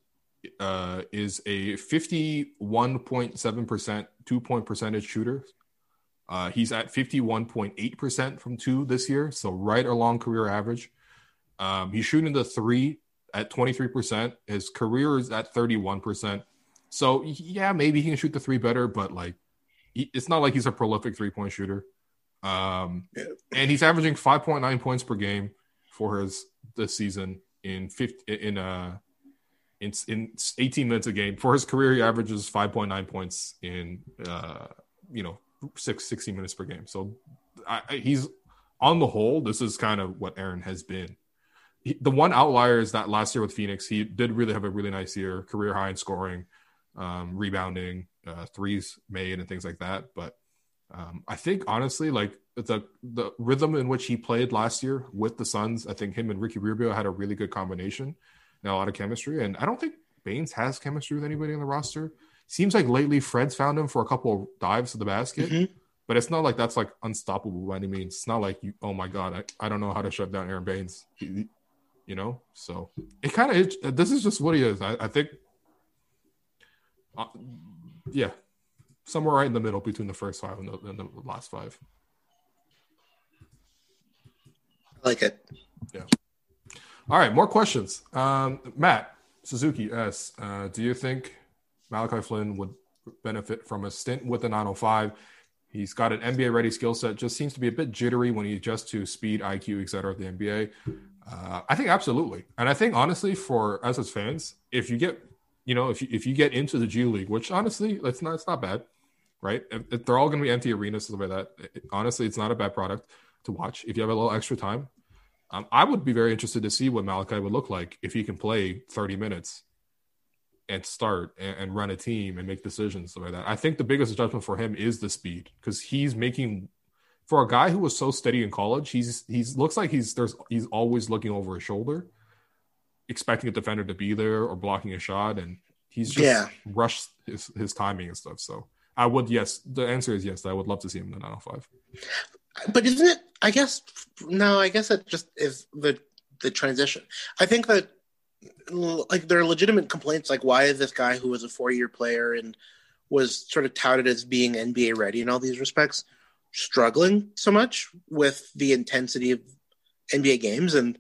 uh, is a 51.7% two point percentage shooter. Uh, he's at 51.8% from two this year, so right along career average. Um, he's shooting the three at 23%. His career is at 31%. So, yeah, maybe he can shoot the three better, but like, he, it's not like he's a prolific three point shooter. Um, and he's averaging 5.9 points per game for his this season in 50 in uh in in 18 minutes a game. For his career, he averages 5.9 points in uh you know six 60 minutes per game. So I, he's on the whole, this is kind of what Aaron has been. He, the one outlier is that last year with Phoenix, he did really have a really nice year, career high in scoring, um, rebounding, uh, threes made, and things like that. But um, I think honestly, like the the rhythm in which he played last year with the Suns, I think him and Ricky Rubio had a really good combination a lot of chemistry. And I don't think Baynes has chemistry with anybody on the roster. Seems like lately Fred's found him for a couple of dives to the basket, Mhm. but it's not like that's like unstoppable by any means. It's not like you, oh my god, I, I don't know how to shut down Aron Baynes. You know, so it kind of this is just what he is. I, I think, uh, yeah, somewhere right in the middle between the first five and the, and the last five. I like it. All right, more questions. Um, Matt Suzuki asks, uh, do you think Malachi Flynn would benefit from a stint with the 905? He's got an NBA ready skill set, just seems to be a bit jittery when he adjusts to speed, IQ, et cetera, at the NBA. Uh, I think absolutely. And I think honestly, for us as fans, if you get, you know, if you, if you get into the G League, which honestly, it's not, it's not bad, right? If, if they're all going to be empty arenas, stuff like that. It- honestly, it's not a bad product to watch if you have a little extra time. Um, I would be very interested to see what Malachi would look like if he can play 30 minutes and start and, and run a team and make decisions like that. I think the biggest adjustment for him is the speed because he's making for a guy who was so steady in college. He's he's looks like he's there's he's always looking over his shoulder, expecting a defender to be there or blocking a shot, and he's just Yeah. rushed his his timing and stuff. So I would yes. The answer is yes. I would love to see him in the 905. But isn't it? I guess no. I guess it just is the the transition. I think that like there are legitimate complaints. Like, why is this guy who was a four year player and was sort of touted as being NBA ready in all these respects struggling so much with the intensity of NBA games? And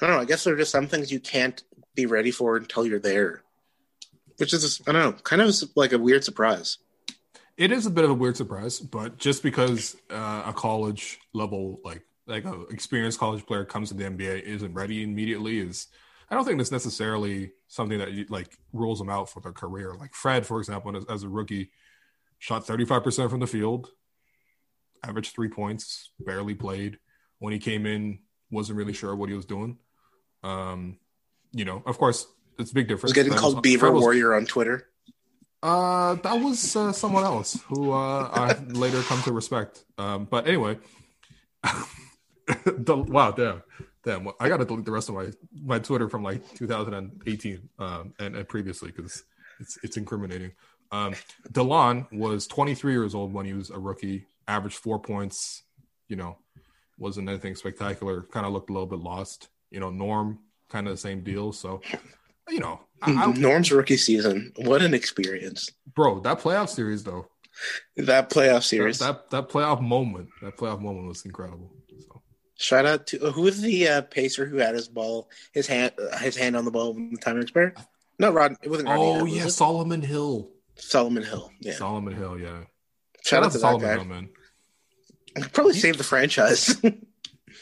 I don't know. I guess there are just some things you can't be ready for until you're there, which is I don't know, kind of like a weird surprise. It is a bit of a weird surprise, but just because uh, a college level, like like a experienced college player comes to the NBA isn't ready immediately is, I don't think that's necessarily something that you, like rules them out for their career. Like Fred, for example, as, as a rookie, shot thirty five percent from the field, averaged three points, barely played. When he came in, wasn't really sure what he was doing. Um, you know, of course, it's a big difference. Was getting called was- Beaver was- Warrior on Twitter. Uh, that was uh, someone else who uh, I later come to respect. Um, but anyway, the, wow, damn, damn. I got to delete the rest of my my Twitter from like 2018 um, and, and previously because it's it's incriminating. Um, Delon was 23 years old when he was a rookie, averaged four points. You know, wasn't anything spectacular. Kind of looked a little bit lost. You know, Norm kind of the same deal. So, you know, I, Norm's rookie season. What an experience. bro, that playoff series though. That playoff series. That, that that playoff moment, that playoff moment was incredible. So Shout out to who was the uh, pacer who had his ball, his hand, uh, his hand on the ball when the time expired? No, Rod. It wasn't. Rodney oh was yeah, it? Solomon Hill. Solomon Hill. Yeah. Solomon Hill, yeah. Shout out to that Solomon. Hill, man. Probably saved the franchise.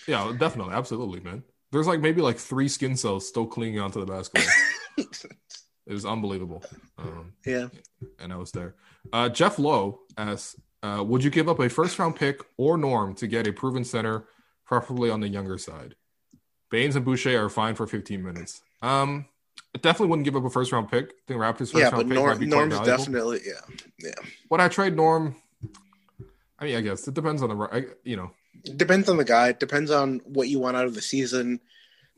Yeah, definitely, absolutely, man. There's like maybe like three skin cells still clinging onto the basketball. it was unbelievable. Um, yeah. and I was there. Uh, Jeff Lowe asks, uh, "Would you give up a first round pick or Norm to get a proven center, preferably on the younger side? Baynes and Boucher are fine for 15 minutes. Um, I definitely wouldn't give up a first round pick. I think Raptors first Yeah, round but pick Norm, might be quite Norm's valuable. definitely yeah, yeah. Would I trade Norm? I mean, I guess it depends on the I, you know. Depends on the guy. Depends on what you want out of the season.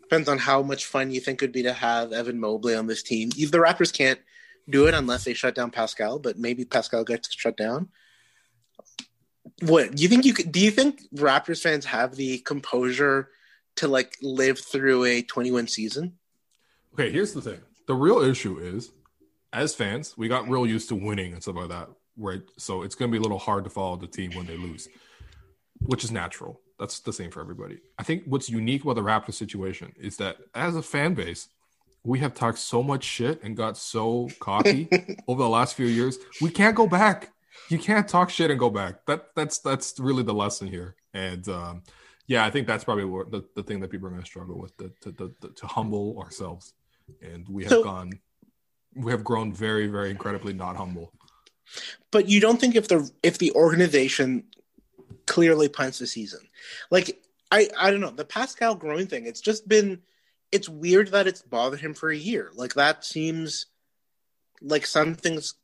Depends on how much fun you think it would be to have Evan Mobley on this team. The Raptors can't do it unless they shut down Pascal, but maybe Pascal gets shut down. What do you think? You could, do you think Raptors fans have the composure to like live through a 21 season? Okay, here's the thing. The real issue is, as fans, we got real used to winning and stuff like that, right? So it's going to be a little hard to follow the team when they lose, which is natural. That's the same for everybody. I think what's unique about the Raptors situation is that as a fan base, we have talked so much shit and got so cocky over the last few years. We can't go back. You can't talk shit and go back. That that's that's really the lesson here. And um, yeah, I think that's probably what the, the thing that people are going to struggle with the, to, the, the, to humble ourselves. And we have So- gone, we have grown very, very incredibly not humble. But you don't think if the if the organization clearly punts the season, like I I don't know the Pascal Groin thing. It's just been it's weird that it's bothered him for a year. Like that seems like something's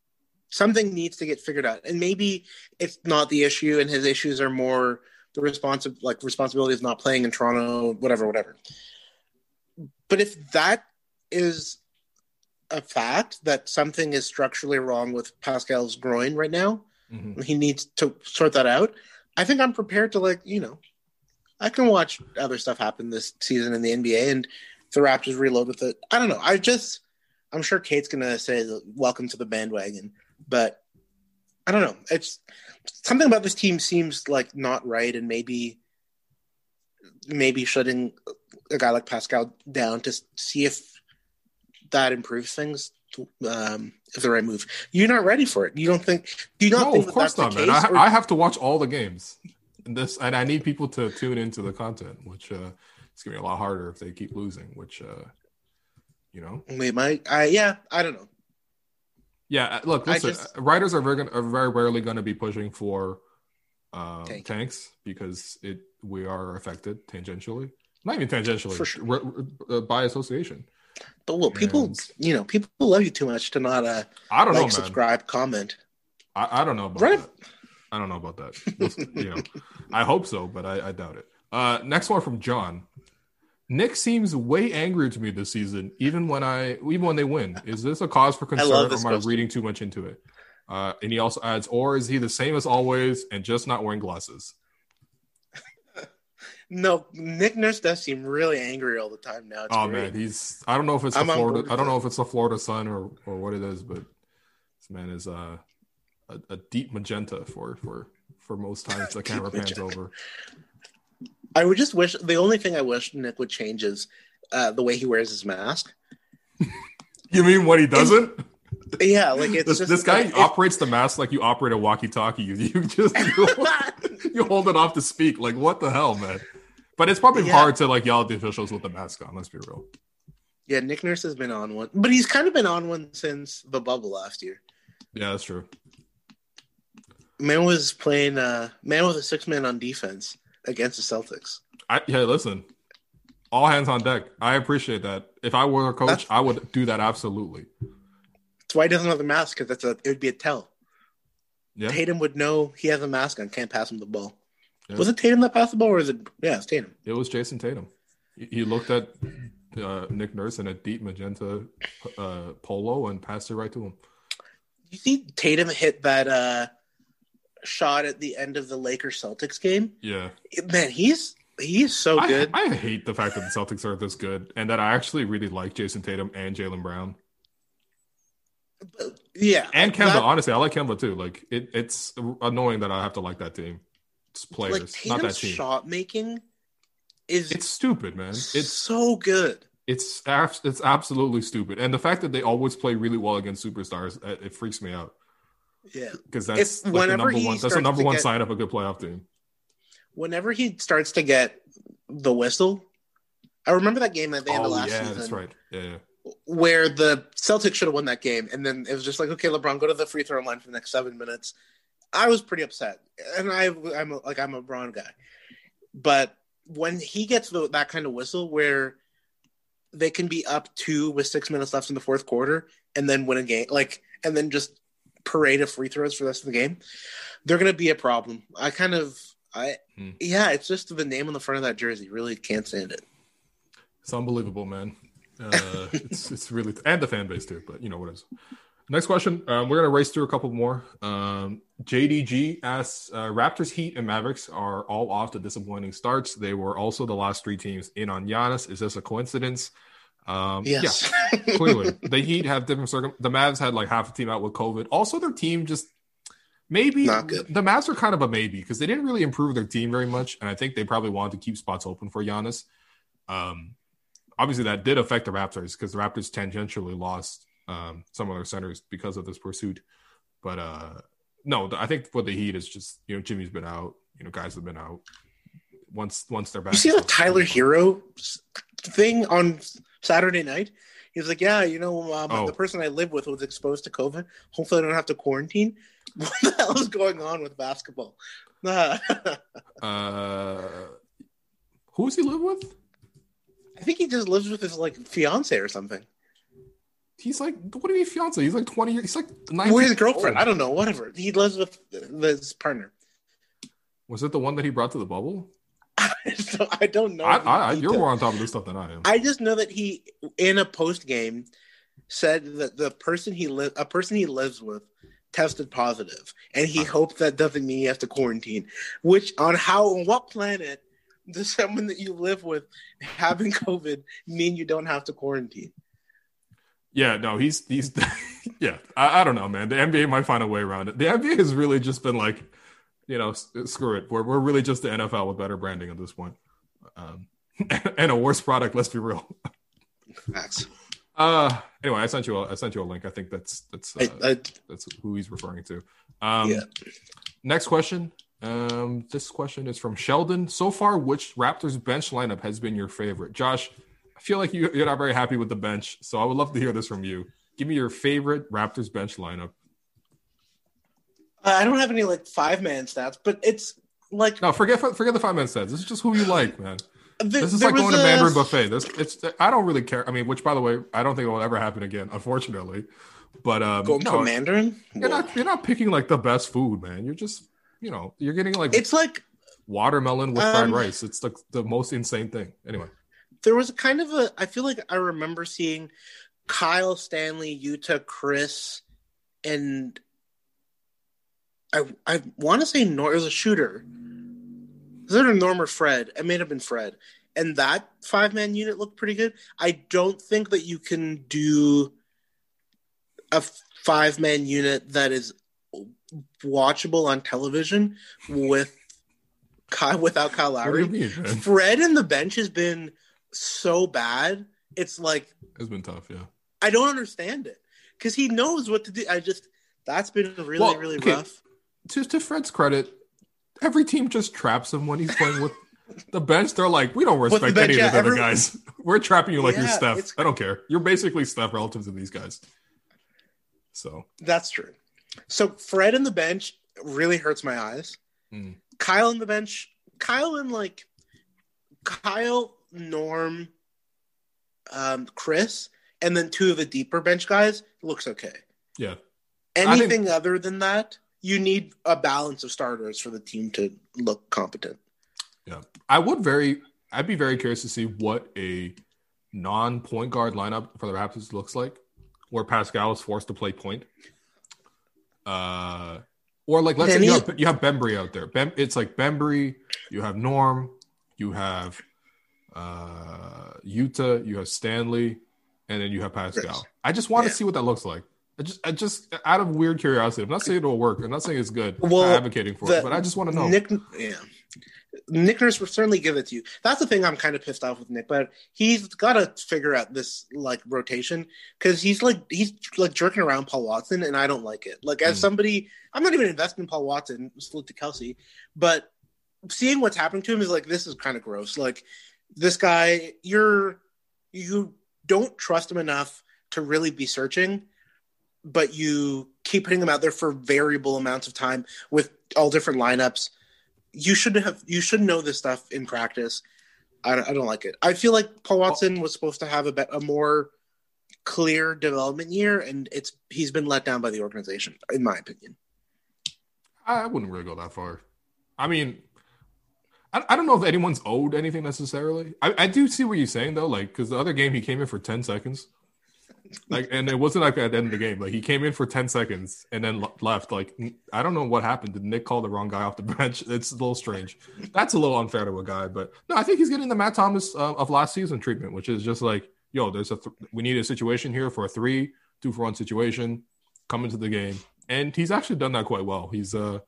something needs to get figured out, and maybe it's not the issue, and his issues are more the responsive like responsibility of not playing in Toronto, whatever, whatever. But if that is a fact that something is structurally wrong with Pascal's groin right now, Mhm. he needs to sort that out. I think I'm prepared to like, you know, I can watch other stuff happen this season in the NBA and the Raptors reload with it. I don't know. I just I'm sure Kate's gonna say welcome to the bandwagon, but I don't know. It's something about this team seems like not right and maybe maybe shutting a guy like Pascal down to see if that improves things um is the right move. You're not ready for it. You don't think do you not No, think of course that's not, man. I, I have to watch all the games. This, and I need people to tune into the content, which uh, it's gonna be a lot harder if they keep losing. Which, uh, you know, We might. I yeah. I don't know. Yeah, uh, look, listen. just- uh, writers are very, are very rarely going to be pushing for um, Tank. tanks because it we are affected tangentially, not even tangentially, For sure. re- re- uh, by association. But well, people, And- you know, people love you too much to not uh, I don't like, know, man. subscribe, comment. I, I don't know about Right. that. I don't know about that. You know, I hope so, but I, I doubt it. Uh, next one from John. Nick seems way angrier to me this season, even when I even when they win. Is this a cause for concern, or am I reading too much into it? Uh, and he also adds, or is he the same as always and just not wearing glasses? No, Nick Nurse does seem really angry all the time now. It's oh great. man, he's I don't know if it's the I'm Florida I don't know if it's the Florida Sun or or what it is, but this man is uh, a, a deep magenta for for for most times the camera pans over. I would just wish the only thing I wish Nick would change is uh, the way he wears his mask. You mean what he doesn't? Yeah, like it's this, just this guy operates the mask like you operate a walkie-talkie. You, you just you, you hold it off to speak. Like what the hell, man? But it's probably Yeah. hard to like yell at the officials with the mask on. Let's be real. yeah, Nick Nurse has been on one, but he's kind of been on one since the bubble last year. Yeah, that's true. Man was playing uh man with a six man on defense against the Celtics. I, yeah, listen. All hands on deck. I appreciate that. If I were a coach, That's- I would do that absolutely. That's why he doesn't have the mask because that's a it would be a tell. Yeah, Tatum would know he has a mask on, can't pass him the ball. Yeah. Was it Tatum that passed the ball, or is it? Yeah, it's Tatum. it was Jayson Tatum. He, he looked at uh, Nick Nurse in a deep magenta uh, polo and passed it right to him. You see, Tatum hit that uh shot at the end of the Lakers Celtics game. Yeah, Man, he's he's so I, good. I hate the fact that the Celtics are this good and that I actually really like Jayson Tatum and Jaylen Brown yeah, and Kemba. that- honestly, I like Kemba too. Like it, it's annoying that I have to like that team. It's players, like not that team. shot making is It's stupid, man. It's so good. it's it's absolutely stupid, and the fact that they always play really well against superstars, it, it freaks me out Yeah. because that's If- like the number one. That's the number one get- sign of a good playoff team. Whenever he starts to get the whistle, I remember that game at the end of Oh last yeah, season that's right. Yeah, yeah. where the Celtics should have won that game, and then it was just like, okay, LeBron, go to the free throw line for the next seven minutes. I was pretty upset, and I, I'm a, like I'm a Bron guy, but when he gets the, that kind of whistle where they can be up two with six minutes left in the fourth quarter and then win a game, like, and then just parade of free throws for the rest of the game, they're going to be a problem. I kind of, I, Hmm. yeah, it's just the name on the front of that jersey. Really can't stand it. It's unbelievable, man. Uh, it's it's really and the fan base too, but you know what is. Next question. Um, we're gonna race through a couple more. Um, JDG asks: uh, Raptors, Heat, and Mavericks are all off to disappointing starts. They were also the last three teams in on Giannis. Is this a coincidence? Um, Yes. Yeah, clearly the Heat have different circum. The Mavs had like half the team out with COVID. Also, their team just maybe the Mavs are kind of a maybe because they didn't really improve their team very much, and I think they probably wanted to keep spots open for Giannis. Um, obviously, that did affect the Raptors because the Raptors tangentially lost um, some of their centers because of this pursuit. But uh, no, I think for the Heat is just you know Jimmy's been out, you know guys have been out. Once once they're back, You see the Tyler Herro thing on Saturday night? He was like, "Yeah, you know, um, Oh. the person I live with was exposed to COVID. Hopefully, I don't have to quarantine." What the hell is going on with basketball? Uh, who does he live with? I think he just lives with his like fiance or something, He's like, what do you mean fiance? He's like twenty. He's like nineteen. or his girlfriend. old. I don't know. Whatever. He lives with his partner. Was it the one that he brought to the bubble? so I don't know. I, I, you're more on top of this stuff than I am. I just know that he, in a post game, said that the person he li- a person he lives with tested positive, and he hoped that doesn't mean he has to quarantine. Which on how on what planet does someone that you live with having COVID mean you don't have to quarantine? Yeah, no, he's he's yeah. I, I don't know, man. The NBA might find a way around it. The NBA has really just been like, you know, screw it. We're we're really just the NFL with better branding at this point, um, and a worse product. Let's be real. Facts. Uh, anyway, I sent you a, I sent you a link. I think that's that's uh, I, I, that's who he's referring to. Um, Yeah. Next question. Um, this question is from Sheldon. So far, which Raptors bench lineup has been your favorite? Josh, I feel like you, you're not very happy with the bench, so I would love to hear this from you. give me your favorite Raptors bench lineup. Uh, I don't have any like five man stats, but it's like No, forget forget the five man stats. This is just who you like, man. there- This is like going was to Mandarin buffet. This it's I don't really care. I mean, which by the way, I don't think it will ever happen again, unfortunately. But um, Going to no, a Mandarin. you're Whoa. not you're not picking like the best food, man. You're just you know you're getting like It's like watermelon with fried Um, rice. It's like the most insane thing. Anyway, there was a kind of a. I feel like I remember seeing Kyle Stanley, Yuta, Chris, and I I want to say Nor. It was a shooter. Was it a Norm or Fred? It may have been Fred. And that five man unit looked pretty good. I don't think that you can do a five man unit that is watchable on television with Kyle without Kyle Lowry. mean. Fred in the bench has been so bad. It's like It's been tough, yeah. I don't understand it because he knows what to do. I just that's been really Well, really okay. rough. To to Fred's credit, every team just traps him when he's playing with the bench. They're like, we don't respect bench, any yeah, of the other guys. We're trapping you like you're Yeah, Steph. I don't care. You're basically Steph relative to these guys. So That's true. So Fred in the bench really hurts my eyes. Mm. Kyle in the bench, Kyle and like Kyle, Norm, um, Chris, and then two of the deeper bench guys looks okay. yeah, think- Anything other than that, you need a balance of starters for the team to look competent. yeah. I would very. I'd be very curious to see what a non-point guard lineup for the Raptors looks like, where Pascal is forced to play point. Uh, or like let's say you have, you have Bembry out there. Bem, it's like Bembry. You have Norm. You have uh Yuta. You have Stanley, and then you have Pascal. Yes. I just want to see what that looks like. I just, I just out of weird curiosity. I'm not saying it'll work. I'm not saying it's good. I'm advocating for the- it, but I just want to know. Nick, yeah, Nick Nurse will certainly give it to you. That's the thing I'm kind of pissed off with Nick, but he's got to figure out this like rotation because he's like he's like jerking around Paul Watson, and I don't like it. Like as Mm. somebody, I'm not even invested in Paul Watson, salute to Kelsey, but seeing what's happening to him is like this is kind of gross. Like this guy, you're you don't trust him enough to really be searching but you keep putting them out there for variable amounts of time with all different lineups. You should have you should know this stuff in practice. I don't, I don't like it. I feel like Paul Watson was supposed to have a, bet, a more clear development year, and it's he's been let down by the organization, in my opinion. I wouldn't really go that far. I mean, I, I don't know if anyone's owed anything necessarily. I, I do see what you're saying though, like because the other game he came in for ten seconds, like, and it wasn't like at the end of the game. Like he came in for ten seconds and then left. Like I don't know what happened. Did Nick call the wrong guy off the bench? It's a little strange. That's a little unfair to a guy, but no, I think he's getting the Matt Thomas uh, of last season treatment, which is just like, yo, there's a th- we need a situation here for a three, two for one situation. Come into the game, and he's actually done that quite well. He's uh,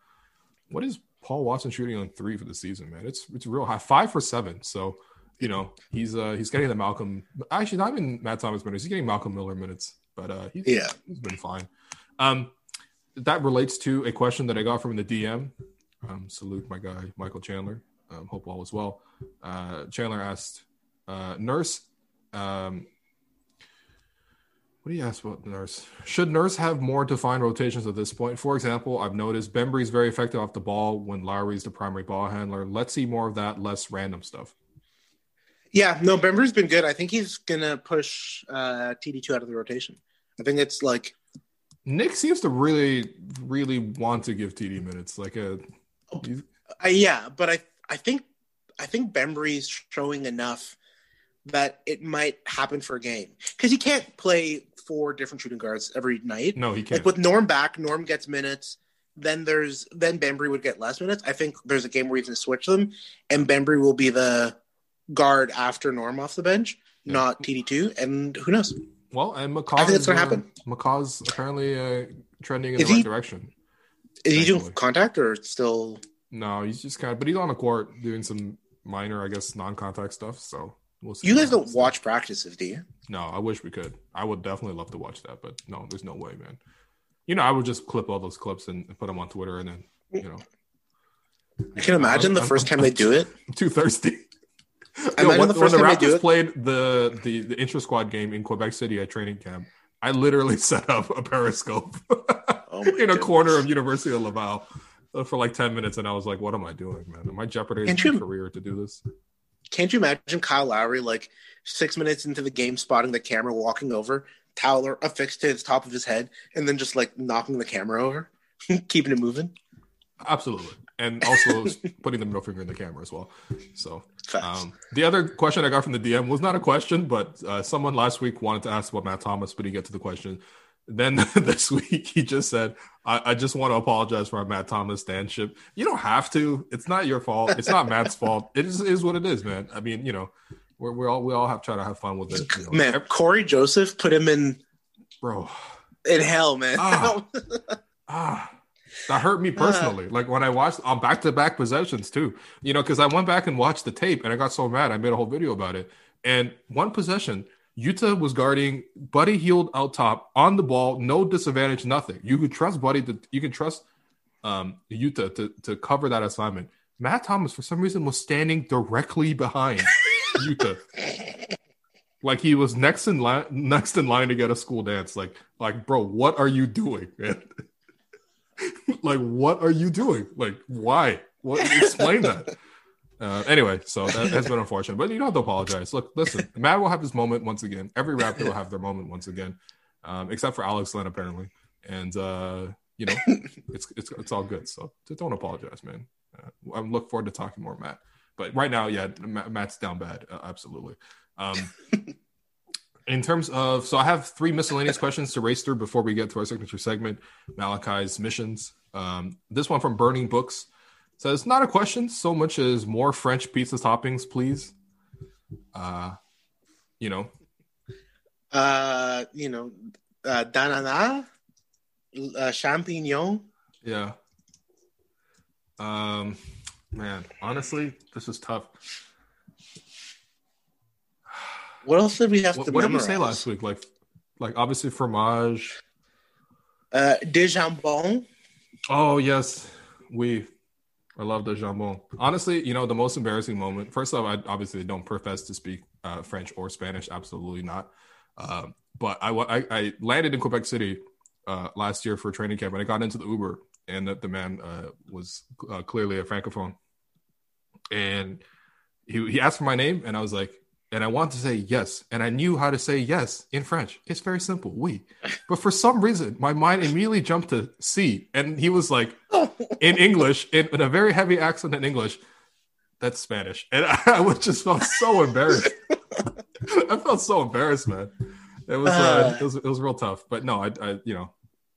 what is Paul Watson shooting on three for the season, man? It's it's real high, five for seven. So you know he's uh he's getting the Malcolm. Actually, not even Matt Thomas minutes. He's getting Malcolm Miller minutes, but uh, he's, Yeah. he's been fine. Um, that relates to a question that I got from the DM. Um, salute my guy Michael Chandler. Um, hope all is well. Uh, Chandler asked, uh, "Nurse, um, what do you ask about Nurse? Should Nurse have more defined rotations at this point? For example, I've noticed Bembry's very effective off the ball when Lowry's the primary ball handler. Let's see more of that, less random stuff. Yeah, no, Bembry's been good. I think he's gonna push uh, TD two out of the rotation. I think it's like Nick seems to really, really want to give TD minutes. Like a, Uh, yeah, but I I think I think Bembry's showing enough that it might happen for a game because he can't play four different shooting guards every night. no, he can't. Like with Norm back, Norm gets minutes. Then there's then Bembry would get less minutes. I think there's a game where you can switch them, and Bembry will be the guard after Norm off the bench, Yeah. not TD two. And who knows? well, and McCaw. I think it's gonna uh, happen. McCaw's apparently uh, trending in Is the right direction. Is he doing contact or still? No, he's just kind of, but he's on the court doing some minor, I guess, non-contact stuff. So we'll see. You guys don't watch practices, do you? No, I wish we could. I would definitely love to watch that, but no, there's no way, man. You know, I would just clip all those clips and, and put them on Twitter, and then you know, I can imagine the I'm- first I'm- time they do it. I'm too thirsty. I Yo, when, the when the Raptors played the the the intra squad game in Quebec City at training camp, I literally set up a periscope Oh in a corner of University of Laval uh, for like 10 minutes and I was like, what am I doing, man? Am I jeopardizing my career to do this? Can't you imagine Kyle Lowry like six minutes into the game spotting the camera, walking over, towel affixed to the top of his head, and then just like knocking the camera over, keeping it moving? Absolutely. And also putting the middle finger in the camera as well. So Um, the other question I got from the DM was not a question, but uh, someone last week wanted to ask about Matt Thomas, but he get to the question. Then this week he just said, I, "I just want to apologize for our Matt Thomas standship. You don't have to. It's not your fault. It's not Matt's fault. It is, is what it is, man. I mean, you know, we're, we're all we all have try to have fun with it, you know. man, Cory Joseph put him in bro. in hell, man. Ah. Ah, that hurt me personally. like when I watched on back to back possessions too, you know, because I went back and watched the tape and I got so mad. I made a whole video about it. And one possession, Yuta was guarding Buddy Hield out top on the ball, no disadvantage, nothing. You could trust Buddy to you can trust um Yuta to to cover that assignment. Matt Thomas, for some reason, was standing directly behind Yuta. Like he was next in line, next in line to get a school dance. Like, like, bro, what are you doing, man? like, what are you doing? Like, why? What? Explain that. Uh, anyway, so that has been unfortunate, but you don't have to apologize. Look, listen, Matt will have his moment once again. Every Raptor will have their moment once again, um, except for Alex Len apparently. And uh, you know, it's it's it's all good. So don't apologize, man. Uh, I look forward to talking more, Matt. But right now, yeah, Matt's down bad, uh, absolutely. Um, in terms of, so I have three miscellaneous questions to race through before we get to our signature segment, Malachi's missions. Um, this one from Burning Books says, not a question so much as more French pizza toppings, please. Uh, you know, uh, you know, uh, Danana, uh, champignon. yeah. Um, man, honestly, this is tough. What else did we have What, to what did we say last week? Like, like obviously fromage. Uh, de jambon. Oh yes, we. I love the jambon. Honestly, you know the most embarrassing moment. First off, I obviously don't profess to speak uh, French or Spanish. Absolutely not. Um, but I, I I landed in Quebec City uh, last year for training camp, and I got into the Uber, and the, the man uh, was uh, clearly a francophone, and he he asked for my name, and I was like, and I wanted to say yes, and I knew how to say yes in French. It's very simple, oui. But for some reason, my mind immediately jumped to C, and he was like, in English, in, in a very heavy accent in English, that's Spanish, and I, would just felt so embarrassed. I felt so embarrassed, man. It was, uh, it was it was real tough, but no, I, I you know,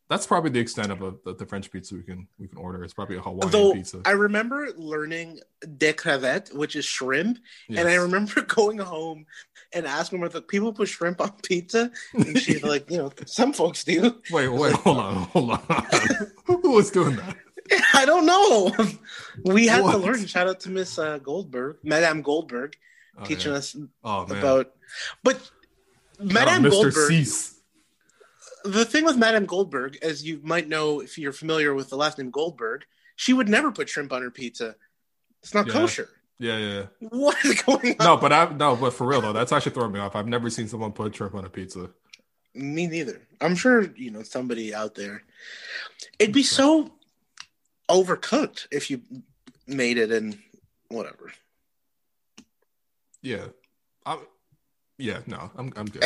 that's probably the extent of a, the, the French pizza we can we can order. It's probably a Hawaiian Though pizza. I remember learning de crevette, which is shrimp, and I remember going home and asking her, like, people put shrimp on pizza? And she's like, you know, some folks do. Wait, wait, hold on, hold on. Who was doing that? I don't know. We had to learn. Shout out to Miss uh, Goldberg, Madame Goldberg, Oh, teaching yeah. us Oh about. But Madame Goldberg, Cease. The thing with Madame Goldberg, as you might know if you're familiar with the last name Goldberg, she would never put shrimp on her pizza. It's not Yeah. kosher. Yeah, yeah. yeah. What is going on? No, but I no, but for real though, that's actually throwing me off. I've never seen someone put shrimp on a pizza. Me neither. I'm sure you know somebody out there. It'd be so overcooked if you made it in whatever. Yeah, I'm, yeah, no, I'm I'm good.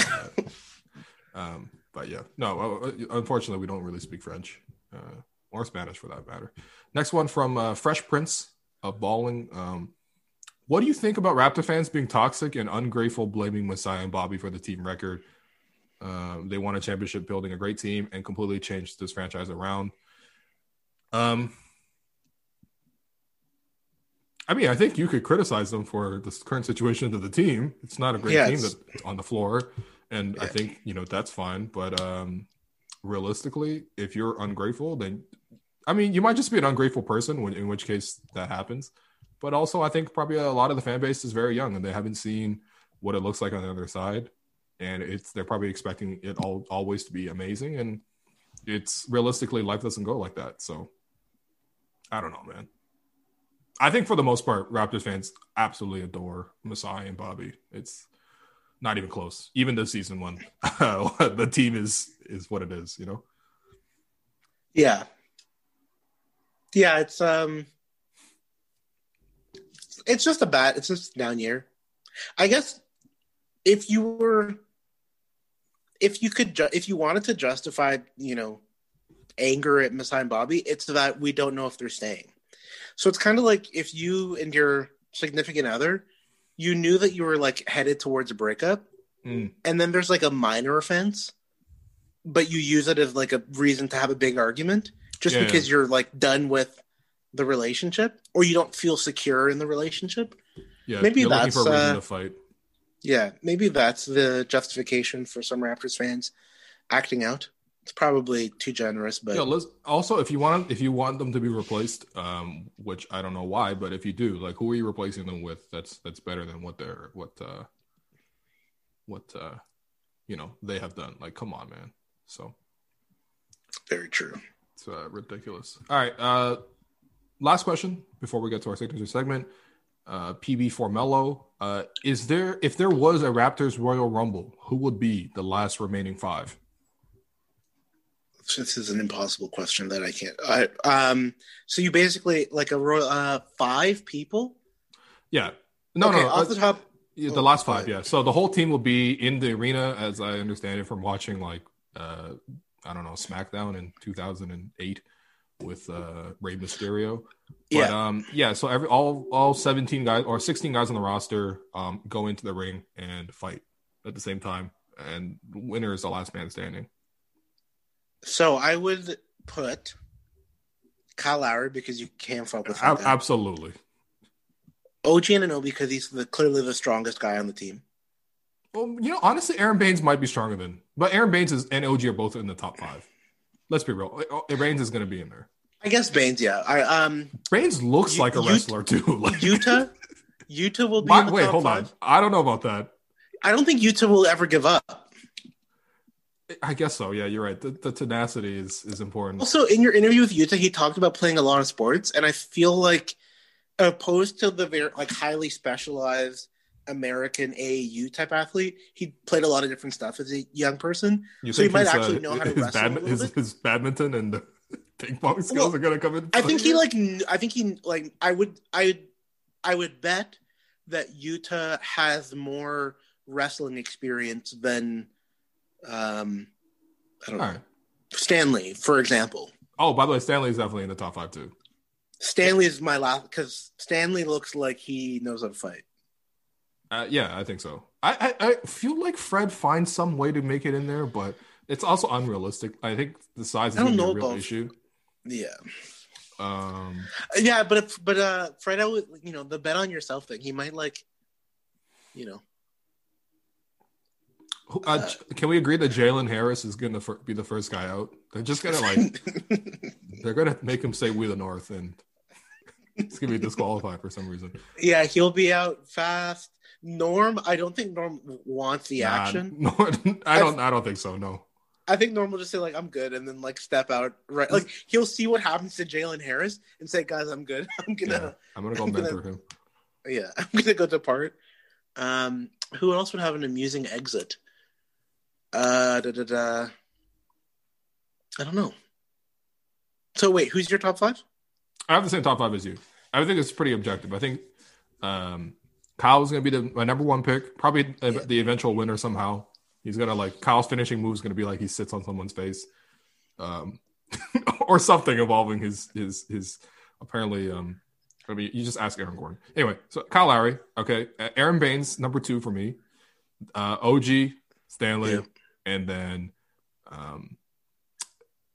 um, but yeah, no. uh, Unfortunately, we don't really speak French uh, or Spanish for that matter. Next one from uh, Fresh Prince of Balling. Um, what do you think about Raptor fans being toxic and ungrateful, blaming Masai and Bobby for the team record? Um, they won a championship, building a great team, and completely changed this franchise around. Um, I mean, I think you could criticize them for the current situation of the team. It's not a great team that, on the floor, and I think you know that's fine. But um, realistically, if you're ungrateful, then I mean, you might just be an ungrateful person, when, in which case that happens. But also, I think probably a lot of the fan base is very young and they haven't seen what it looks like on the other side, and it's they're probably expecting it all always to be amazing, and it's realistically life doesn't go like that. So I don't know, man. I think for the most part, Raptors fans absolutely adore Masai and Bobby. It's not even close. Even this season one, the team is is what it is. You know. Yeah. Yeah, it's um it's just a bad it's just down year. I guess if you were if you could ju- if you wanted to justify, you know, anger at Masai and Bobby, it's that we don't know if they're staying. So it's kind of like if you and your significant other, you knew that you were like headed towards a breakup, Mm. and then there's like a minor offense, but you use it as like a reason to have a big argument just Yeah. because you're like done with the relationship or you don't feel secure in the relationship. Yeah, Maybe you're looking for a reason uh, to fight. Yeah, maybe that's the justification for some Raptors fans acting out. It's probably too generous, but Yeah, let's, also if you want if you want them to be replaced, um, which I don't know why, but if you do, like, who are you replacing them with? That's that's better than what they're what uh, what uh, you know they have done. Like, come on, man. So very true. it's uh, ridiculous. All right, uh, last question before we get to our signature segment. Uh, PB for Mello. Uh, is there if there was a Raptors Royal Rumble, who would be the last remaining five? This is an impossible question that I can't. I, um, so you basically like a uh, five people. Yeah, no, okay, no, off the top. Yeah, the Oh, last five, five. yeah. So the whole team will be in the arena, as I understand it from watching, like uh, I don't know, SmackDown in 2008 with uh, Rey Mysterio. But Yeah. um, yeah. So every all all 17 guys or 16 guys on the roster um, go into the ring and fight at the same time, and winner is the last man standing. So I would put Kyle Lowry because you can't fuck with him. absolutely. OG and Anunoby because he's the, clearly the strongest guy on the team. Well, you know, honestly, Aron Baynes might be stronger than, but Aron Baynes is, and OG are both in the top five. Let's be real. Baynes is going to be in there. I guess Baynes, yeah. I um Baynes looks You- like a wrestler too. Like, Yuta, Yuta will be. The wait, hold five. on. I don't know about that. I don't think Yuta will ever give up. I guess so. Yeah, you're right. The, the tenacity is is important. Also, in your interview with Yuta, he talked about playing a lot of sports, and I feel like, opposed to the very like highly specialized American AAU type athlete, he played a lot of different stuff as a young person. You so he might his, actually uh, know how to his, wrestle his, his badminton and ping pong skills Well, are going to come in? I think he like. I think he like. I would. I. I would bet that Yuta has more wrestling experience than, um, I don't know, All right. Stanley, for example. Oh, by the way, Stanley is definitely in the top five too. Stanley is my last because Stanley looks like he knows how to fight. Uh, yeah, I think so. I, I I feel like Fred finds some way to make it in there, but it's also unrealistic. I think the size is I don't going a real about- issue. Yeah, Um, yeah, but if, but uh, Fred, I would you know the bet on yourself thing. He might like, you know, uh, can we agree that Jalen Harris is going to be the first guy out? They're just going to like they're going to make him say "We the North" and it's going to be disqualified for some reason. yeah, he'll be out fast. Norm, I don't think Norm wants the Nah, action. no, I don't. I don't think so. No. I think Norm will just say like I'm good, and then like step out right. Like he'll see what happens to Jalen Harris and say, "Guys, I'm good. I'm gonna I'm gonna go I'm gonna- mentor him. yeah, I'm gonna go depart." Um, who else would have an amusing exit? Uh, da, da, da. I don't know. So wait, who's your top five? I have the same top five as you. I think it's pretty objective. I think um, Kyle's going to be the, my number one pick, probably Yeah. the eventual winner somehow. He's going to like Kyle's finishing move is going to be like he sits on someone's face, um, or something involving his his his apparently. Um, I mean, you just ask Aaron Gordon. Anyway, so Kyle Lowry, okay, Aron Baynes, number two for me, uh, OG Stanley, Yeah. And then um,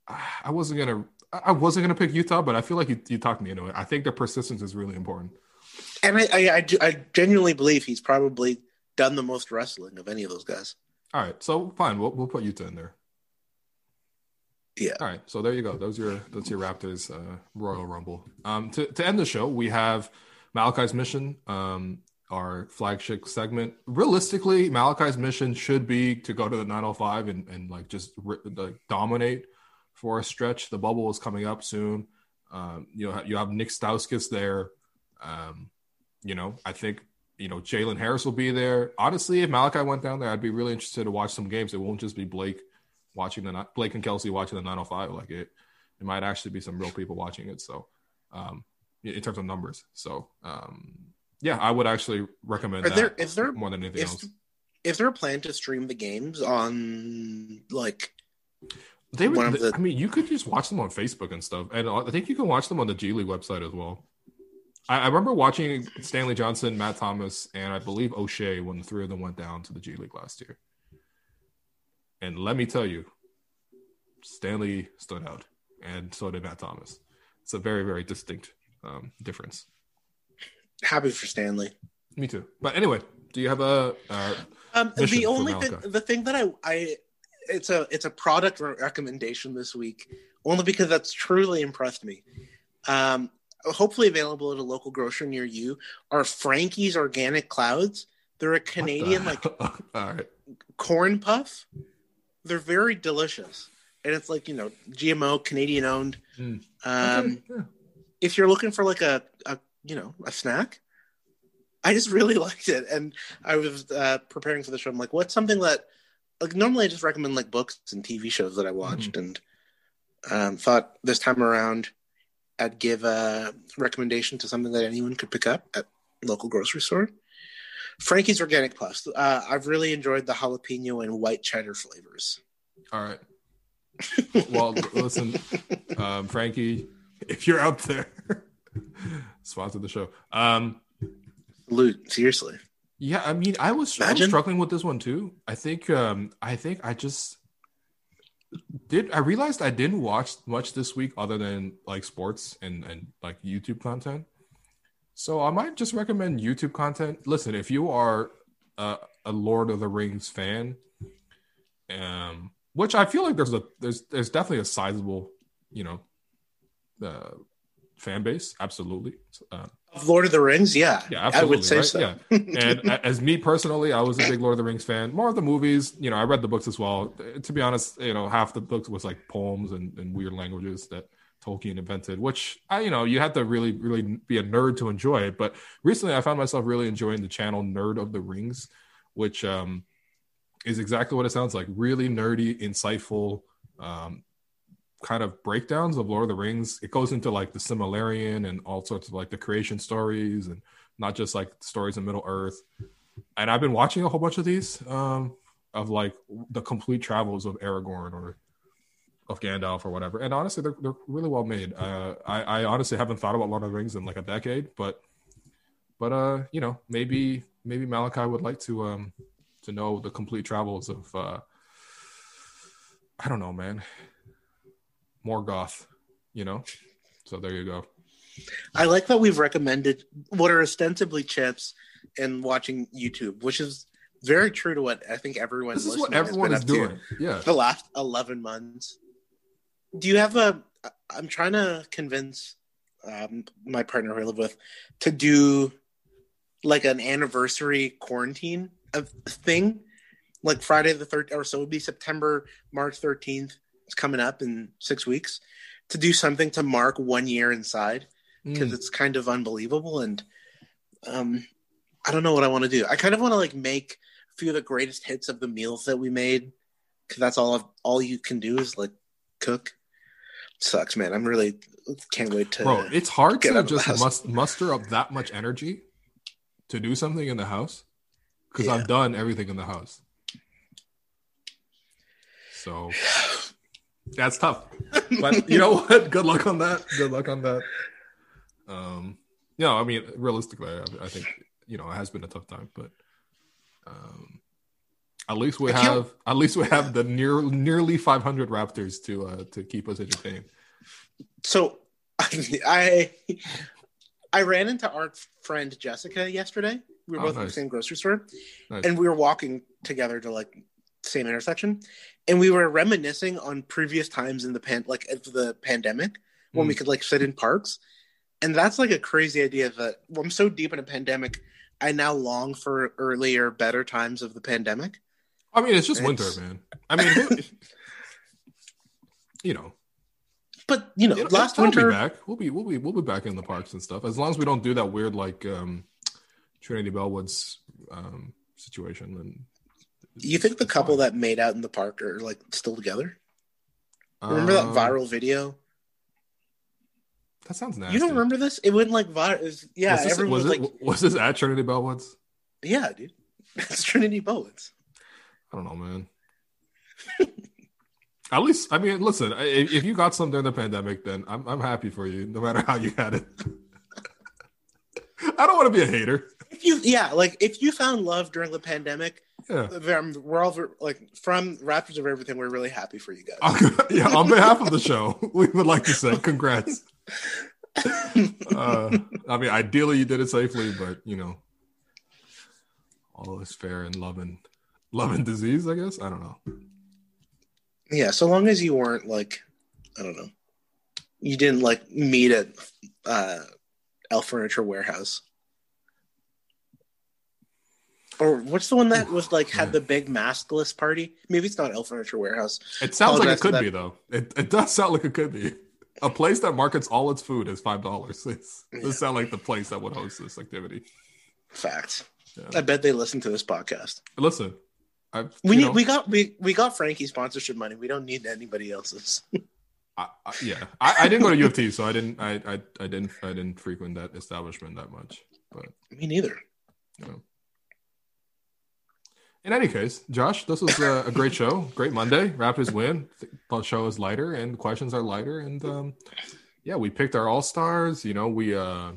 I wasn't gonna I wasn't gonna pick Yuta, but I feel like you, you talked me into it. I think the persistence is really important. And I, I, I, I genuinely believe he's probably done the most wrestling of any of those guys. All right, so fine, we'll we'll put Yuta in there. Yeah. All right, so there you go. Those your those your Raptors uh, Royal Rumble. Um, to to end the show, we have Malachi's mission, um, our flagship segment. Realistically, Malachi's mission should be to go to the 905 and and like just like dominate for a stretch. The bubble is coming up soon. Um, you know, you have Nick Stauskas there. Um, you know, I think you know, Jalen Harris will be there. Honestly, if Malachi went down there, I'd be really interested to watch some games. It won't just be Blake watching the Blake and Kelsey watching the 905. Like it, it might actually be some real people watching it. So, um, in terms of numbers, so um, yeah, I would actually recommend. Are that there is there more than anything is, else? is there a plan to stream the games on like They one would. of the- I mean, you could just watch them on Facebook and stuff, and I think you can watch them on the G League website as well. I, I remember watching Stanley Johnson, Matt Thomas, and I believe Oshae when the three of them went down to the G League last year. And let me tell you, Stanley stood out, and so did Matt Thomas. It's a very, very distinct um, difference. Happy for Stanley? Me too. But anyway, do you have a? Uh, Um, the only thing, the thing that I, I, it's a, it's a product recommendation this week, only because that's truly impressed me. Um, hopefully available at a local grocery near you are Frankie's Organic Clouds. They're a Canadian like right. corn puff. They're very delicious, and it's like you know GMO Canadian owned. Mm. Um, Okay, yeah. if you're looking for like a, a you know a snack. I just really liked it. And i was uh, preparing for the show. I'm like what's something that like normally i just recommend like books and tv shows that i watched and um, thought this time around i'd give a recommendation to something that anyone could pick up at local grocery store. Frankie's organic plus uh, i've really enjoyed the jalapeno and white cheddar flavors. All right. Well, listen, um, Frankie, if you're out there, sponsor the show. Um, Salute, seriously yeah, I mean, I was, I was Imagine. struggling with this one too. I think, um, I think I just did. I realized I didn't watch much this week other than like sports and and like YouTube content. So I might just recommend YouTube content. Listen, if you are a, a Lord of the Rings fan, um, which I feel like there's a there's there's definitely a sizable, you know, uh, fan base. Absolutely. Um, of lord of the rings yeah, yeah, i absolutely. would say right? so Yeah. And as me personally, I was a big Lord of the Rings fan. More of the movies, you know, I read the books as well. To be honest, you know, half the books was like poems and, and weird languages that Tolkien invented, which I, you know, you had to really, really be a nerd to enjoy it. But recently, I found myself really enjoying the channel Nerd of the Rings, which um, is exactly what it sounds like. Really nerdy, insightful, um, kind of breakdowns of Lord of the Rings. It goes into like the Silmarillion and all sorts of like the creation stories and not just like stories in Middle Earth. And I've been watching a whole bunch of these um, of like the complete travels of Aragorn or of Gandalf or whatever. And honestly, they're, they're really well made. Uh, I, I honestly haven't thought about Lord of the Rings in like a decade, but but uh, you know, maybe maybe Malachi would like to um to know the complete travels of uh I don't know, man. Morgoth, you know. So there you go. I like that we've recommended what are ostensibly chips and watching YouTube, which is very true to what I think everyone. This is what everyone is doing. Yeah. The last eleven months. Do you have a? I'm trying to convince um, my partner who I live with to do like an anniversary quarantine of thing, like Friday the third, or so it would be September March thirteenth. It's coming up in six weeks to do something to mark one year inside because Mm. it's kind of unbelievable and um i don't know what i want to do i kind of want to like make a few of the greatest hits of the meals that we made because that's all of all you can do is like cook sucks man i'm really can't wait to Bro, it's hard to just must, muster up that much energy to do something in the house because Yeah. I've done everything in the house. So that's tough. But you know what? Good luck on that. Good luck on that. Um, no, I mean realistically, I, I think you know it has been a tough time, but um, at least we I can't- have at least we have the near nearly 500 Raptors to uh to keep us entertained. so i i ran into our friend jessica yesterday we were Oh, both at the same grocery store Nice. and we were walking together to like same intersection and we were reminiscing on previous times in the pan like of the pandemic when Mm. we could like sit in parks and that's like a crazy idea that well, i'm so deep in a pandemic i now long for earlier better times of the pandemic I mean, it's just It's- winter, man. I mean, you know, but you know It'll- last it'll be winter back. We'll be we'll be we'll be back in the parks and stuff as long as we don't do that weird like um Trinity Bellwoods um, situation. And You think the couple that made out in the park are like still together? Remember that Um, viral video? That sounds nasty. You don't remember this? It went like viral. Yeah, was this, everyone was, was, it, like, was this at Trinity Bellwoods? "Yeah, dude, it's Trinity Bowens." I don't know, man. At least, I mean, listen. i- If you got some during the pandemic, then I'm I'm happy for you, no matter how you had it. I don't want to be a hater. If you, yeah, like if you found love during the pandemic, Yeah, we're all like from Raptors of Everything. We're really happy for you guys. yeah. On behalf of the show, we would like to say congrats. Uh, I mean, ideally you did it safely, but you know, all is fair in love and love and disease. I guess I don't know. Yeah, so long as you weren't like, I don't know, you didn't like meet at uh, El Furniture Warehouse, or what's the one that was like had the big maskless party? Maybe it's not El Furniture Warehouse. It sounds like it could be though. It it does sound like it could be. A place that markets all its food as five dollars. This Yeah. does sound like the place that would host this activity. Facts. Yeah. I bet they listen to this podcast. Listen, I've, We need, know, we got we we got Frankie sponsorship money. We don't need anybody else's. I, I, yeah, I, I didn't go to U of T, so I didn't, I, I, I didn't, I didn't frequent that establishment that much. But Me neither. you know, in any case, Josh, this was a, a great show. Great Monday. Raptors win. The show is lighter, and questions are lighter. And um, yeah, we picked our all stars. You know, we uh,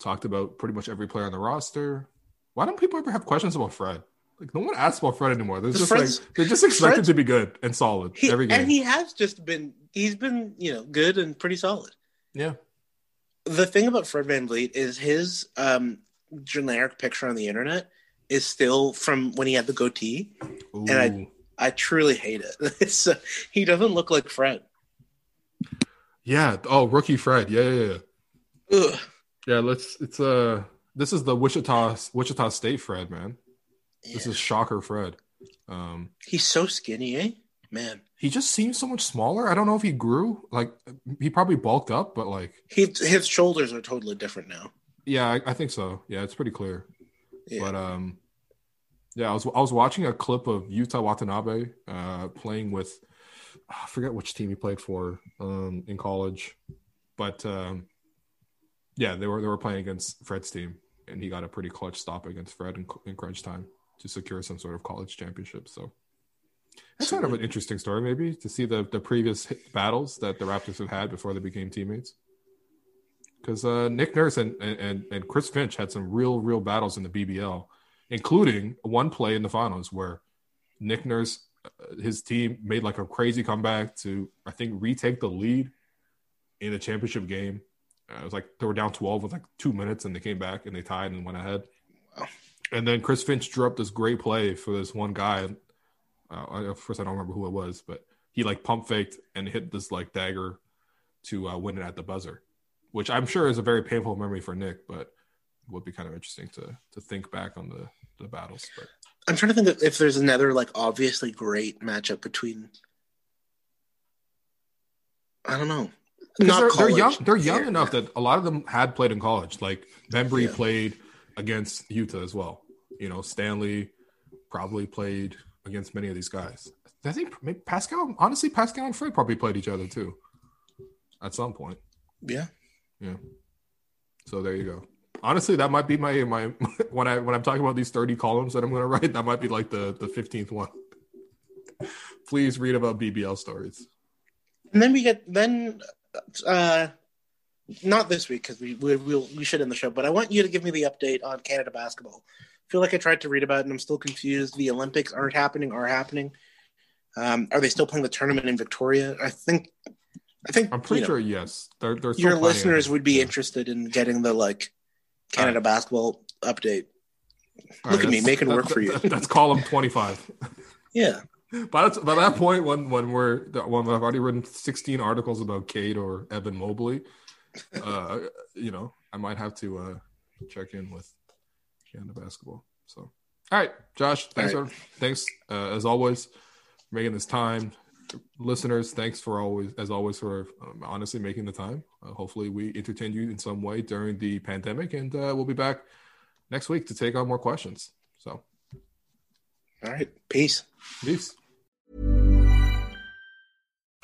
talked about pretty much every player on the roster. Why don't people ever have questions about Fred? Like no one asks about Fred anymore. They're The just Fred's- like they're just expected Fred's- to be good and solid He, every game. and he has just been he's been you know good and pretty solid. yeah, the thing about Fred VanVleet is his um, generic picture on the internet is still from when he had the goatee. Ooh. I- I truly hate it. Uh, he doesn't look like Fred. yeah. Oh, rookie Fred. Yeah, yeah, yeah. Ugh. Yeah, let's. It's uh This is the Wichita Wichita State Fred, man. This is shocker Fred. Um, He's so skinny, eh? Man, he just seems so much smaller. I don't know if he grew. Like he probably bulked up, but like, he his shoulders are totally different now. yeah, I, I think so. Yeah, it's pretty clear. Yeah. But um, yeah, I was I was watching a clip of Yuta Watanabe uh, playing with I forget which team he played for um, in college, but um, yeah, they were they were playing against Fred's team, and he got a pretty clutch stop against Fred in, in crunch time to secure some sort of college championship. So that's kind of an interesting story, maybe to see the the previous battles that the Raptors have had before they became teammates. Because uh, Nick Nurse and, and and Chris Finch had some real real battles in the BBL, including one play in the finals where Nick Nurse, uh, his team made like a crazy comeback to I think retake the lead in the championship game. Uh, it was like they were down twelve with like two minutes, and they came back and they tied and went ahead. And then Chris Finch drew up this great play for this one guy. Uh, first, I don't remember who it was, but he like pump faked and hit this like dagger to uh, win it at the buzzer, which I'm sure is a very painful memory for Nick, but would be kind of interesting to to think back on the the battles. But I'm trying to think if there's another like obviously great matchup between. I don't know. Not they're, they're college. young. They're young Yeah. enough that a lot of them had played in college. Like Membry Yeah. played against Yuta as well. You know, Stanley probably played against many of these guys. I think maybe Pascal. Honestly, Pascal and Fred probably played each other too, at some point. Yeah. Yeah. So there you go. Honestly, that might be my my when I when I'm talking about these 30 columns that I'm going to write. That might be like the the 15th one. Please read about BBL stories. And then we get then, uh, not this week because we we we'll, we should end the show. But I want you to give me the update on Canada basketball. I feel like I tried to read about it and I'm still confused. The Olympics aren't happening. Are happening? Um, are they still playing the tournament in Victoria? I think. I think I'm pretty you know, sure yes. Your listeners would be Yeah. interested in getting the like Canada basketball update. All Look at me, making work that- for you. that- that's column 25. Yeah, by, that, by that point, when when we're when I've already written 16 articles about Cade or Evan Mobley, uh, you know, I might have to uh, check in with Canada basketball. So, all right, Josh, thanks, right. for, thanks uh, as always for making this time. Listeners, thanks for always, as always, for um, honestly making the time. Uh, hopefully, we entertained you in some way during the pandemic, and uh, we'll be back next week to take on more questions. So, all right, peace. Peace.